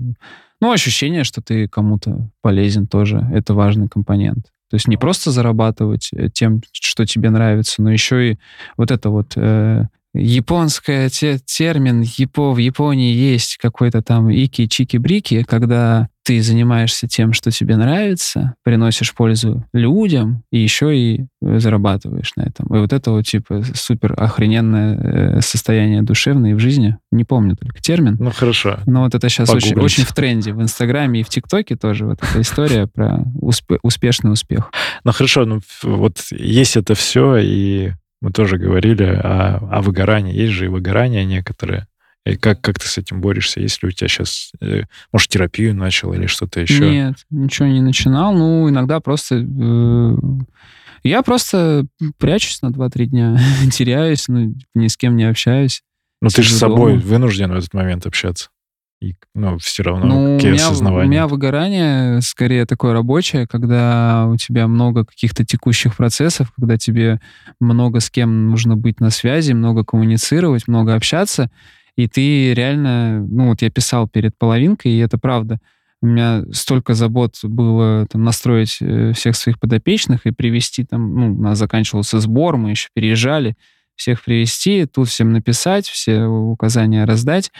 ну, ощущение, что ты кому-то полезен тоже. Это важный компонент. То есть не просто зарабатывать э, тем, что тебе нравится, но еще и вот это вот э, японское те, термин Япо, в Японии есть какой-то там ики-чики-брики, когда ты занимаешься тем, что тебе нравится, приносишь пользу людям и еще и э, зарабатываешь на этом. И вот это вот типа супер охрененное э, состояние душевное и в жизни. Не помню только термин. Ну хорошо. Но вот это сейчас очень, очень в тренде в Инстаграме и в ТикТоке тоже вот эта история про успе- успешный успех. Ну хорошо, ну вот есть это все и мы тоже говорили о, о выгорании. Есть же и выгорание некоторые. И как, как ты с этим борешься? Если у тебя сейчас, э, может, терапию начал или что-то еще? Нет, ничего не начинал. Ну, иногда просто... Э, я просто прячусь на 2-3 дня, теряюсь, ну, ни с кем не общаюсь. Ну, ты же с собой дома. вынужден в этот момент общаться. И, ну, все равно ну, какие у меня, осознавания. У меня выгорание скорее такое рабочее, когда у тебя много каких-то текущих процессов, когда тебе много с кем нужно быть на связи, много коммуницировать, много общаться, и ты реально, ну вот я писал перед половинкой, и это правда, у меня столько забот было там, настроить э, всех своих подопечных и привести там, ну, у нас заканчивался сбор, мы еще переезжали, всех привести, тут всем написать, все указания раздать,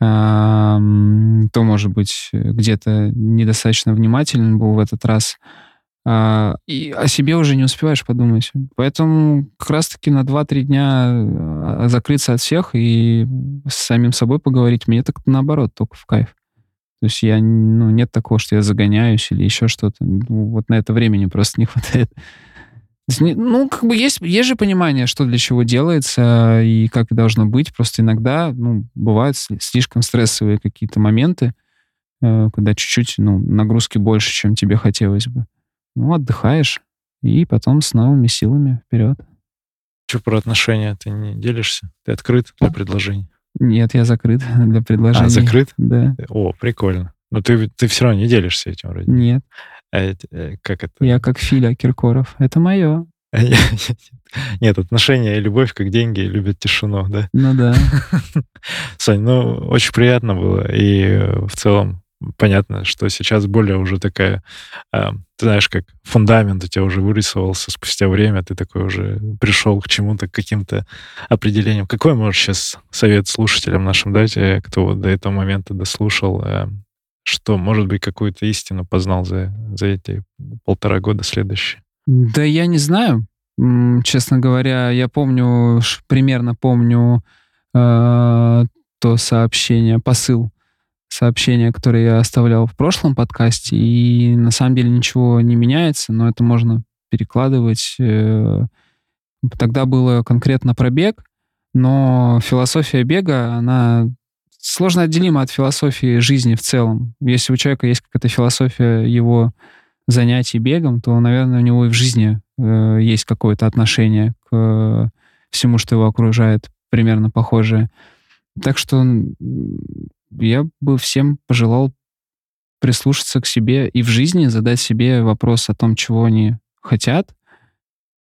то, может быть, где-то недостаточно внимателен был в этот раз. А, и о себе уже не успеваешь подумать. Поэтому как раз-таки на 2-3 дня а, закрыться от всех и с самим собой поговорить, мне так наоборот, только в кайф. То есть я, ну, нет такого, что я загоняюсь или еще что-то. Ну, вот на это времени просто не хватает. Ну, как бы есть, есть же понимание, что для чего делается и как должно быть. Просто иногда, ну, бывают слишком стрессовые какие-то моменты, э, когда чуть-чуть, ну, нагрузки больше, чем тебе хотелось бы. Ну, отдыхаешь, и потом с новыми силами вперед. Что про отношения? Ты не делишься? Ты открыт для предложений? Нет, я закрыт для предложений. А, закрыт? Да. О, прикольно. Но ты, ты все равно не делишься этим вроде. Нет. А, э, как это? Я как Филя Киркоров. Это мое. Нет, отношения и любовь, как деньги, любят тишину, да? Ну да. Сань, ну, очень приятно было. И э, в целом понятно, что сейчас более уже такая, э, ты знаешь, как фундамент у тебя уже вырисовался спустя время, ты такой уже пришел к чему-то, к каким-то определениям. Какой можешь сейчас совет слушателям нашим дать, э, кто вот до этого момента дослушал, э, что, может быть, какую-то истину познал за, за эти полтора года следующие? Да я не знаю. Честно говоря, я помню, примерно помню э, то сообщение, посыл сообщения, которые я оставлял в прошлом подкасте, и на самом деле ничего не меняется, но это можно перекладывать. Э, тогда было конкретно про бег, но философия бега, она сложно отделима от философии жизни в целом. Если у человека есть какая-то философия его занятий бегом, то, наверное, у него и в жизни э, есть какое-то отношение к всему, что его окружает, примерно похожее. Так что я бы всем пожелал прислушаться к себе и в жизни задать себе вопрос о том, чего они хотят,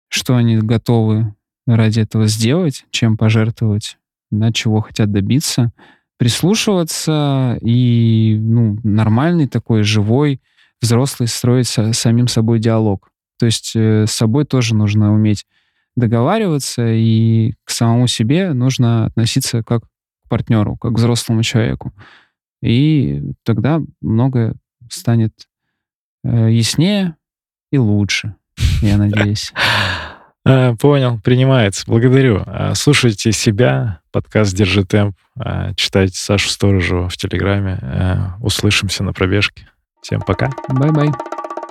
что они готовы ради этого сделать, чем пожертвовать, на чего хотят добиться, прислушиваться и ну, нормальный такой живой взрослый строить с самим собой диалог. То есть э, с собой тоже нужно уметь договариваться, и к самому себе нужно относиться как партнеру, как к взрослому человеку. И тогда многое станет э, яснее и лучше, я надеюсь. Э, понял, принимается. Благодарю. Э, слушайте себя, подкаст «Держи темп», э, читайте Сашу Сторожеву в Телеграме. Услышимся на пробежке. Всем пока. Bye-bye.